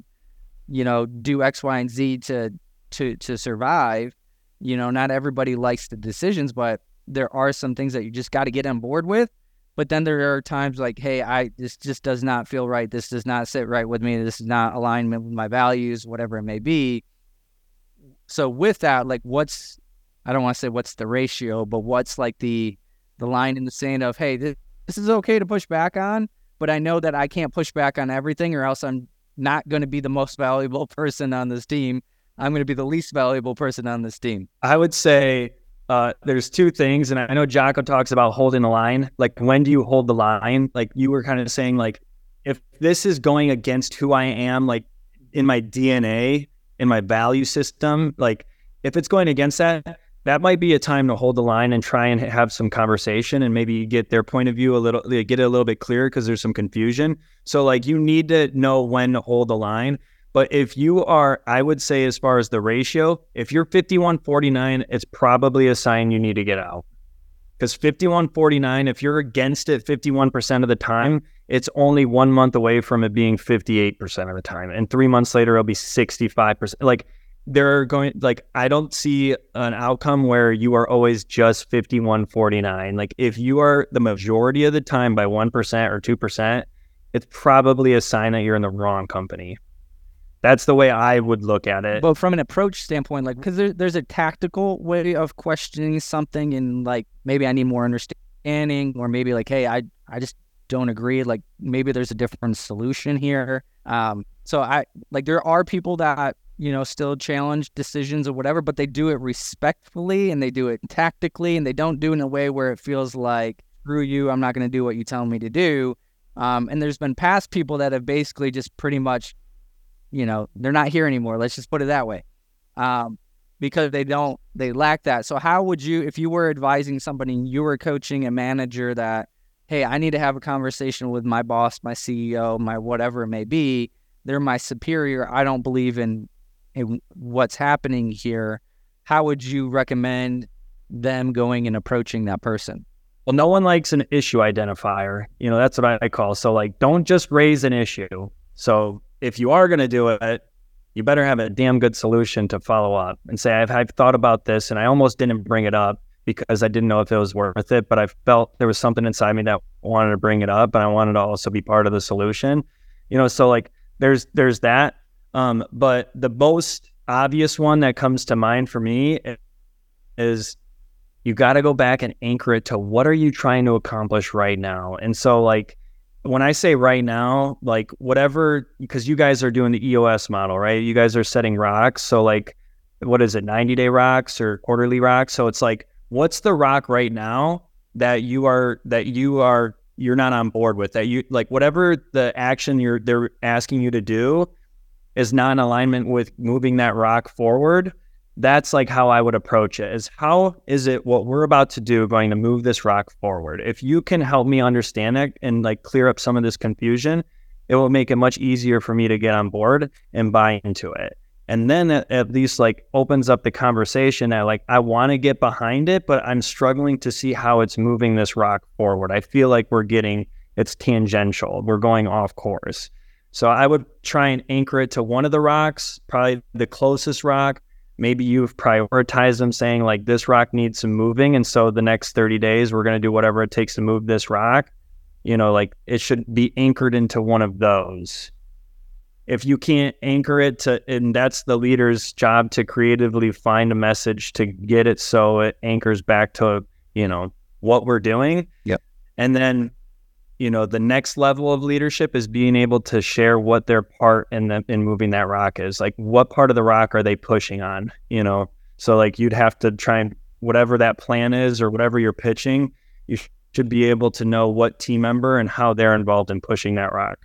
C: you know, do X, Y, and Z to to to survive. You know, not everybody likes the decisions, but there are some things that you just got to get on board with. But then there are times like, hey, I this just does not feel right. This does not sit right with me. This is not alignment with my values, whatever it may be. So with that, like, what's I don't want to say what's the ratio, but what's like the the line in the sand of, hey, this, this is okay to push back on, but I know that I can't push back on everything, or else I'm not going to be the most valuable [laughs] person on this team. I'm going to be the least valuable person on this team.
A: I would say uh, there's two things, and I know Jocko talks about holding the line. Like, when do you hold the line? Like, you were kind of saying, like, if this is going against who I am, like in my DNA, in my value system, like if it's going against that, that might be a time to hold the line and try and have some conversation and maybe get their point of view a little, get it a little bit clearer because there's some confusion. So, like, you need to know when to hold the line. But if you are, I would say, as far as the ratio, if you're 51 49, it's probably a sign you need to get out. Because 51 49, if you're against it 51% of the time, it's only one month away from it being 58% of the time. And three months later, it'll be 65%. Like, they're going, like, I don't see an outcome where you are always just 51 49. Like, if you are the majority of the time by 1% or 2%, it's probably a sign that you're in the wrong company. That's the way I would look at it.
C: But from an approach standpoint, like, because there, there's a tactical way of questioning something, and like maybe I need more understanding, or maybe like, hey, I I just don't agree. Like maybe there's a different solution here. Um, so I like there are people that you know still challenge decisions or whatever, but they do it respectfully and they do it tactically, and they don't do it in a way where it feels like screw you, I'm not going to do what you tell me to do. Um, and there's been past people that have basically just pretty much you know they're not here anymore. Let's just put it that way. Um, because they don't they lack that. So how would you if you were advising somebody you were coaching a manager that hey i need to have a conversation with my boss my ceo my whatever it may be. They're my superior. I don't believe in, in what's happening here. How would you recommend them going and approaching that person?
A: Well, no one likes an issue identifier. You know, that's what I call. So, like, don't just raise an issue. So, if you are going to do it, you better have a damn good solution to follow up and say, I've, I've thought about this and I almost didn't bring it up because I didn't know if it was worth it, but I felt there was something inside me that wanted to bring it up and I wanted to also be part of the solution. You know, so like there's there's that. Um, but the most obvious one that comes to mind for me is you got to go back and anchor it to what are you trying to accomplish right now. And so like when I say right now, like whatever, because you guys are doing the EOS model, right? You guys are setting rocks. So like, what is it, 90 day rocks or quarterly rocks? So it's like, what's the rock right now that you are, that you are, you're not on board with that you like whatever the action you're they're asking you to do is not in alignment with moving that rock forward that's like how I would approach it is how is it what we're about to do going to move this rock forward? If you can help me understand it and like clear up some of this confusion, it will make it much easier for me to get on board and buy into it. And then at, at least like opens up the conversation that like I want to get behind it, but I'm struggling to see how it's moving this rock forward. I feel like we're getting it's tangential. We're going off course. So I would try and anchor it to one of the rocks, probably the closest rock maybe you've prioritized them saying like this rock needs some moving and so the next 30 days we're going to do whatever it takes to move this rock. You know like it should be anchored into one of those. If you can't anchor it to and that's the leader's job to creatively find a message to get it so it anchors back to you know what we're doing.
C: Yep.
A: And then you know the next level of leadership is being able to share what their part in the, in moving that rock is. Like what part of the rock are they pushing on you know? So like you'd have to try and whatever that plan is or whatever you're pitching you should be able to know what team member and how they're involved in pushing that rock.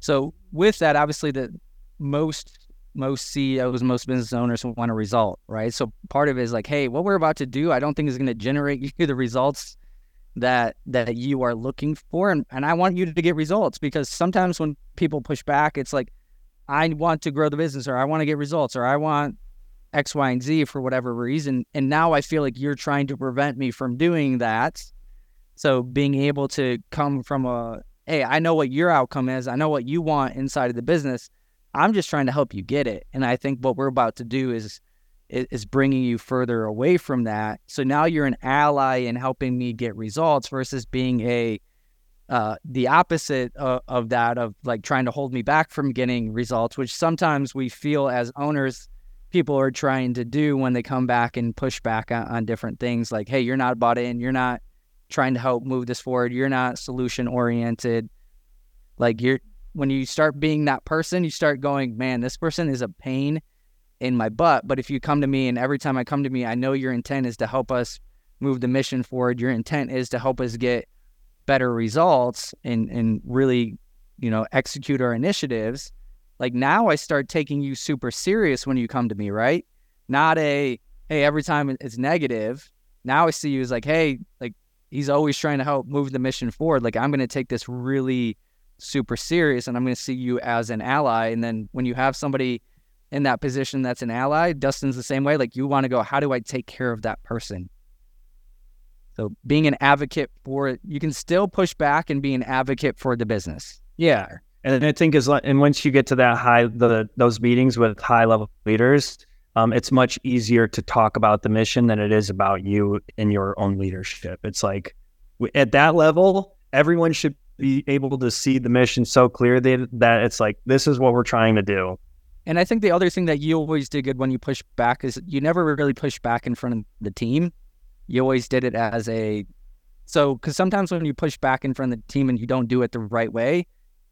C: So with that obviously the most most CEOs, most business owners want a result, right? So part of it is like, hey, what we're about to do, I don't think is going to generate [laughs] you the results that that you are looking for and, and I want you to get results because sometimes when people push back it's like I want to grow the business or I want to get results or I want X, Y, and Z for whatever reason. And now I feel like you're trying to prevent me from doing that. So being able to come from a, hey, I know what your outcome is. I know what you want inside of the business. I'm just trying to help you get it. And I think what we're about to do is is bringing you further away from that. So now you're an ally in helping me get results versus being a uh, the opposite of, of, that of like trying to hold me back from getting results, which sometimes we feel as owners people are trying to do when they come back and push back on, on different things. Like, hey, you're not bought in, you're not trying to help move this forward, you're not solution oriented. Like you're when you start being that person, you start going, man, this person is a pain in my butt. But if you come to me and every time I come to me, I know your intent is to help us move the mission forward. Your intent is to help us get better results and and really, you know, execute our initiatives. Like now I start taking you super serious when you come to me, right? Not a hey, every time it's negative. Now I see you as like, hey, like he's always trying to help move the mission forward. Like I'm going to take this really super serious and I'm going to see you as an ally. And then when you have somebody in that position that's an ally. Dustin's the same way. Like you want to go, how do I take care of that person? So being an advocate for it, you can still push back and be an advocate for the business.
A: Yeah. And I think is and once you get to that high the those meetings with high level leaders, um, it's much easier to talk about the mission than it is about you and your own leadership. It's like at that level, everyone should be able to see the mission so clear that it's like this is what we're trying to do
C: and I think the other thing that you always did good when you push back is you never really push back in front of the team. You always did it as a so because sometimes when you push back in front of the team and you don't do it the right way,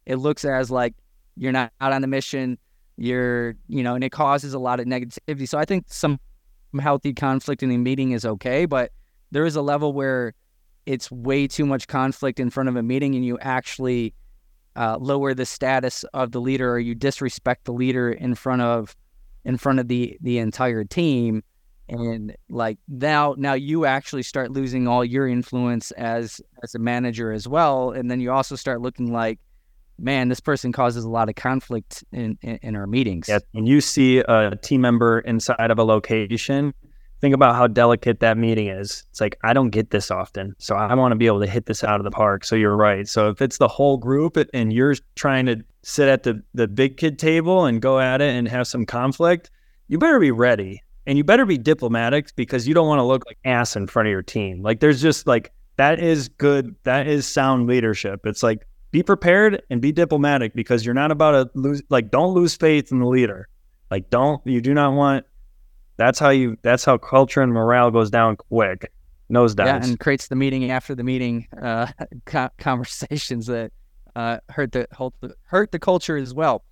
C: it looks as like you're not out on the mission. You're you know, and it causes a lot of negativity. So I think some healthy conflict in the meeting is okay, but there is a level where it's way too much conflict in front of a meeting and you actually uh, lower the status of the leader or you disrespect the leader in front of in front of the the entire team. And like now now you actually start losing all your influence as as a manager as well. And then you also start looking like man this person causes a lot of conflict in in, in our meetings.
A: Yeah when you see a team member inside of a location think about how delicate that meeting is. It's like, I don't get this often. So I want to be able to hit this out of the park. So you're right. So if it's the whole group and you're trying to sit at the, the big kid table and go at it and have some conflict, you better be ready and you better be diplomatic because you don't want to look like ass in front of your team. Like there's just like, that is good. That is sound leadership. It's like, be prepared and be diplomatic because you're not about to lose, like, don't lose faith in the leader Like, don't you do not want. That's how you. That's how culture and morale goes down quick. Nosedives.
C: Yeah, and creates the meeting after the meeting uh, [laughs] conversations that uh, hurt the hurt the culture as well.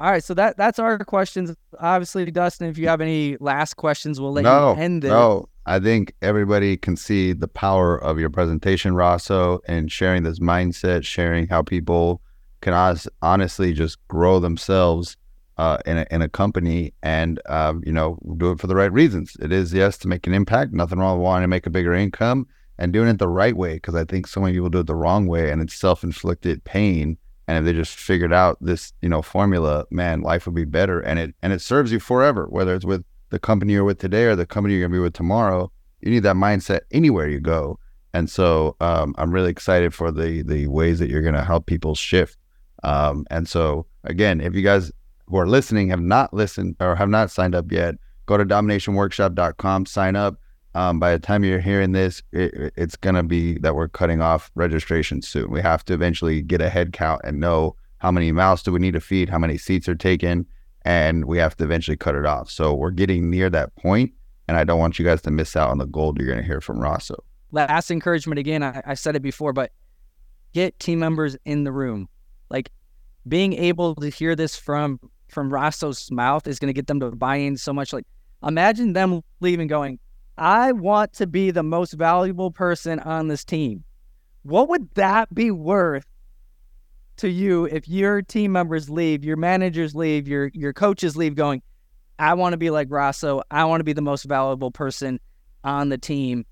C: All right, so that that's our questions. Obviously, Dustin, if you have any last questions, we'll let
D: no,
C: you end it.
D: No, I think everybody can see the power of your presentation, Rosso, and sharing this mindset, sharing how people can honestly just grow themselves uh, in a in a company, and um, you know, do it for the right reasons. It is yes to make an impact. Nothing wrong with wanting to make a bigger income and doing it the right way, because I think so many people do it the wrong way, and it's self inflicted pain. And if they just figured out this you know formula man life would be better. And it and it serves you forever whether it's with the company you're with today or the company you're going to be with tomorrow. You need that mindset anywhere you go. And so um, i'm really excited for the the ways that you're going to help people shift. Um, and so again if you guys who are listening have not listened or have not signed up yet go to dominationworkshop.com sign up um, by the time you're hearing this, it, it's going to be that we're cutting off registration soon. We have to eventually get a head count and know how many mouths do we need to feed, how many seats are taken, and we have to eventually cut it off. So we're getting near that point, and I don't want you guys to miss out on the gold you're going to hear from Rosso.
C: Last encouragement again, I, I said it before, but get team members in the room. Like being able to hear this from from Rosso's mouth is going to get them to buy in so much. Like imagine them leaving going, I want to be the most valuable person on this team. What would that be worth to you if your team members leave, your managers leave, your your coaches leave going, I want to be like Rosso. I want to be the most valuable person on the team.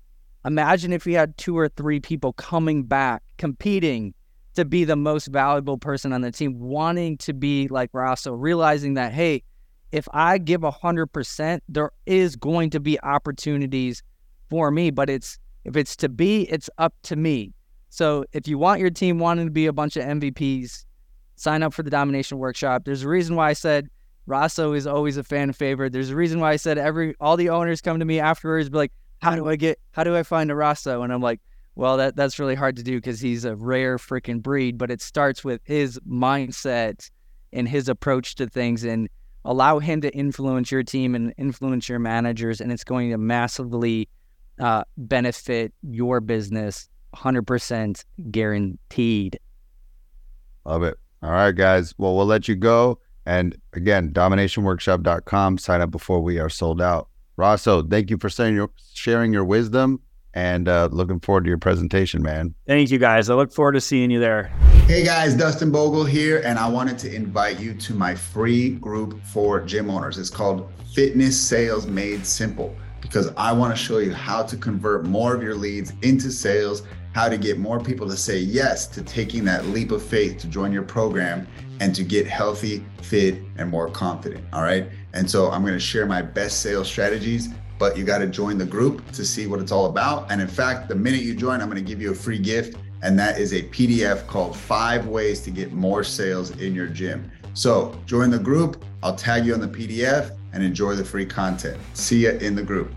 C: Imagine if we had two or three people coming back, competing to be the most valuable person on the team, wanting to be like Rosso, realizing that, hey, if I give 100%, there is going to be opportunities for me, but it's if it's to be, it's up to me. So if you want your team wanting to be a bunch of MVPs, sign up for the domination workshop. There's a reason why I said Rosso is always a fan favorite. There's a reason why I said every all the owners come to me afterwards be like, "How do I get how do I find a Rosso?" And I'm like, "Well, that that's really hard to do because he's a rare freaking breed, but it starts with his mindset and his approach to things and allow him to influence your team and influence your managers, and it's going to massively uh, benefit your business 100% guaranteed.
D: Love it. All right, guys. Well, we'll let you go. And again, dominationworkshop.com. Sign up before we are sold out. Rosso, thank you for your, sharing your wisdom and uh, looking forward to your presentation, man.
A: Thank you, guys. I look forward to seeing you there.
E: Hey, guys, Dustin Bogle here, and I wanted to invite you to my free group for gym owners. It's called Fitness Sales Made Simple because I want to show you how to convert more of your leads into sales, how to get more people to say yes to taking that leap of faith to join your program and to get healthy, fit, and more confident. All right. And so I'm going to share my best sales strategies but you got to join the group to see what it's all about. And in fact, the minute you join, I'm going to give you a free gift, and that is a PDF called Five Ways to Get More Sales in Your Gym. So join the group. I'll tag you on the PDF and enjoy the free content. See you in the group.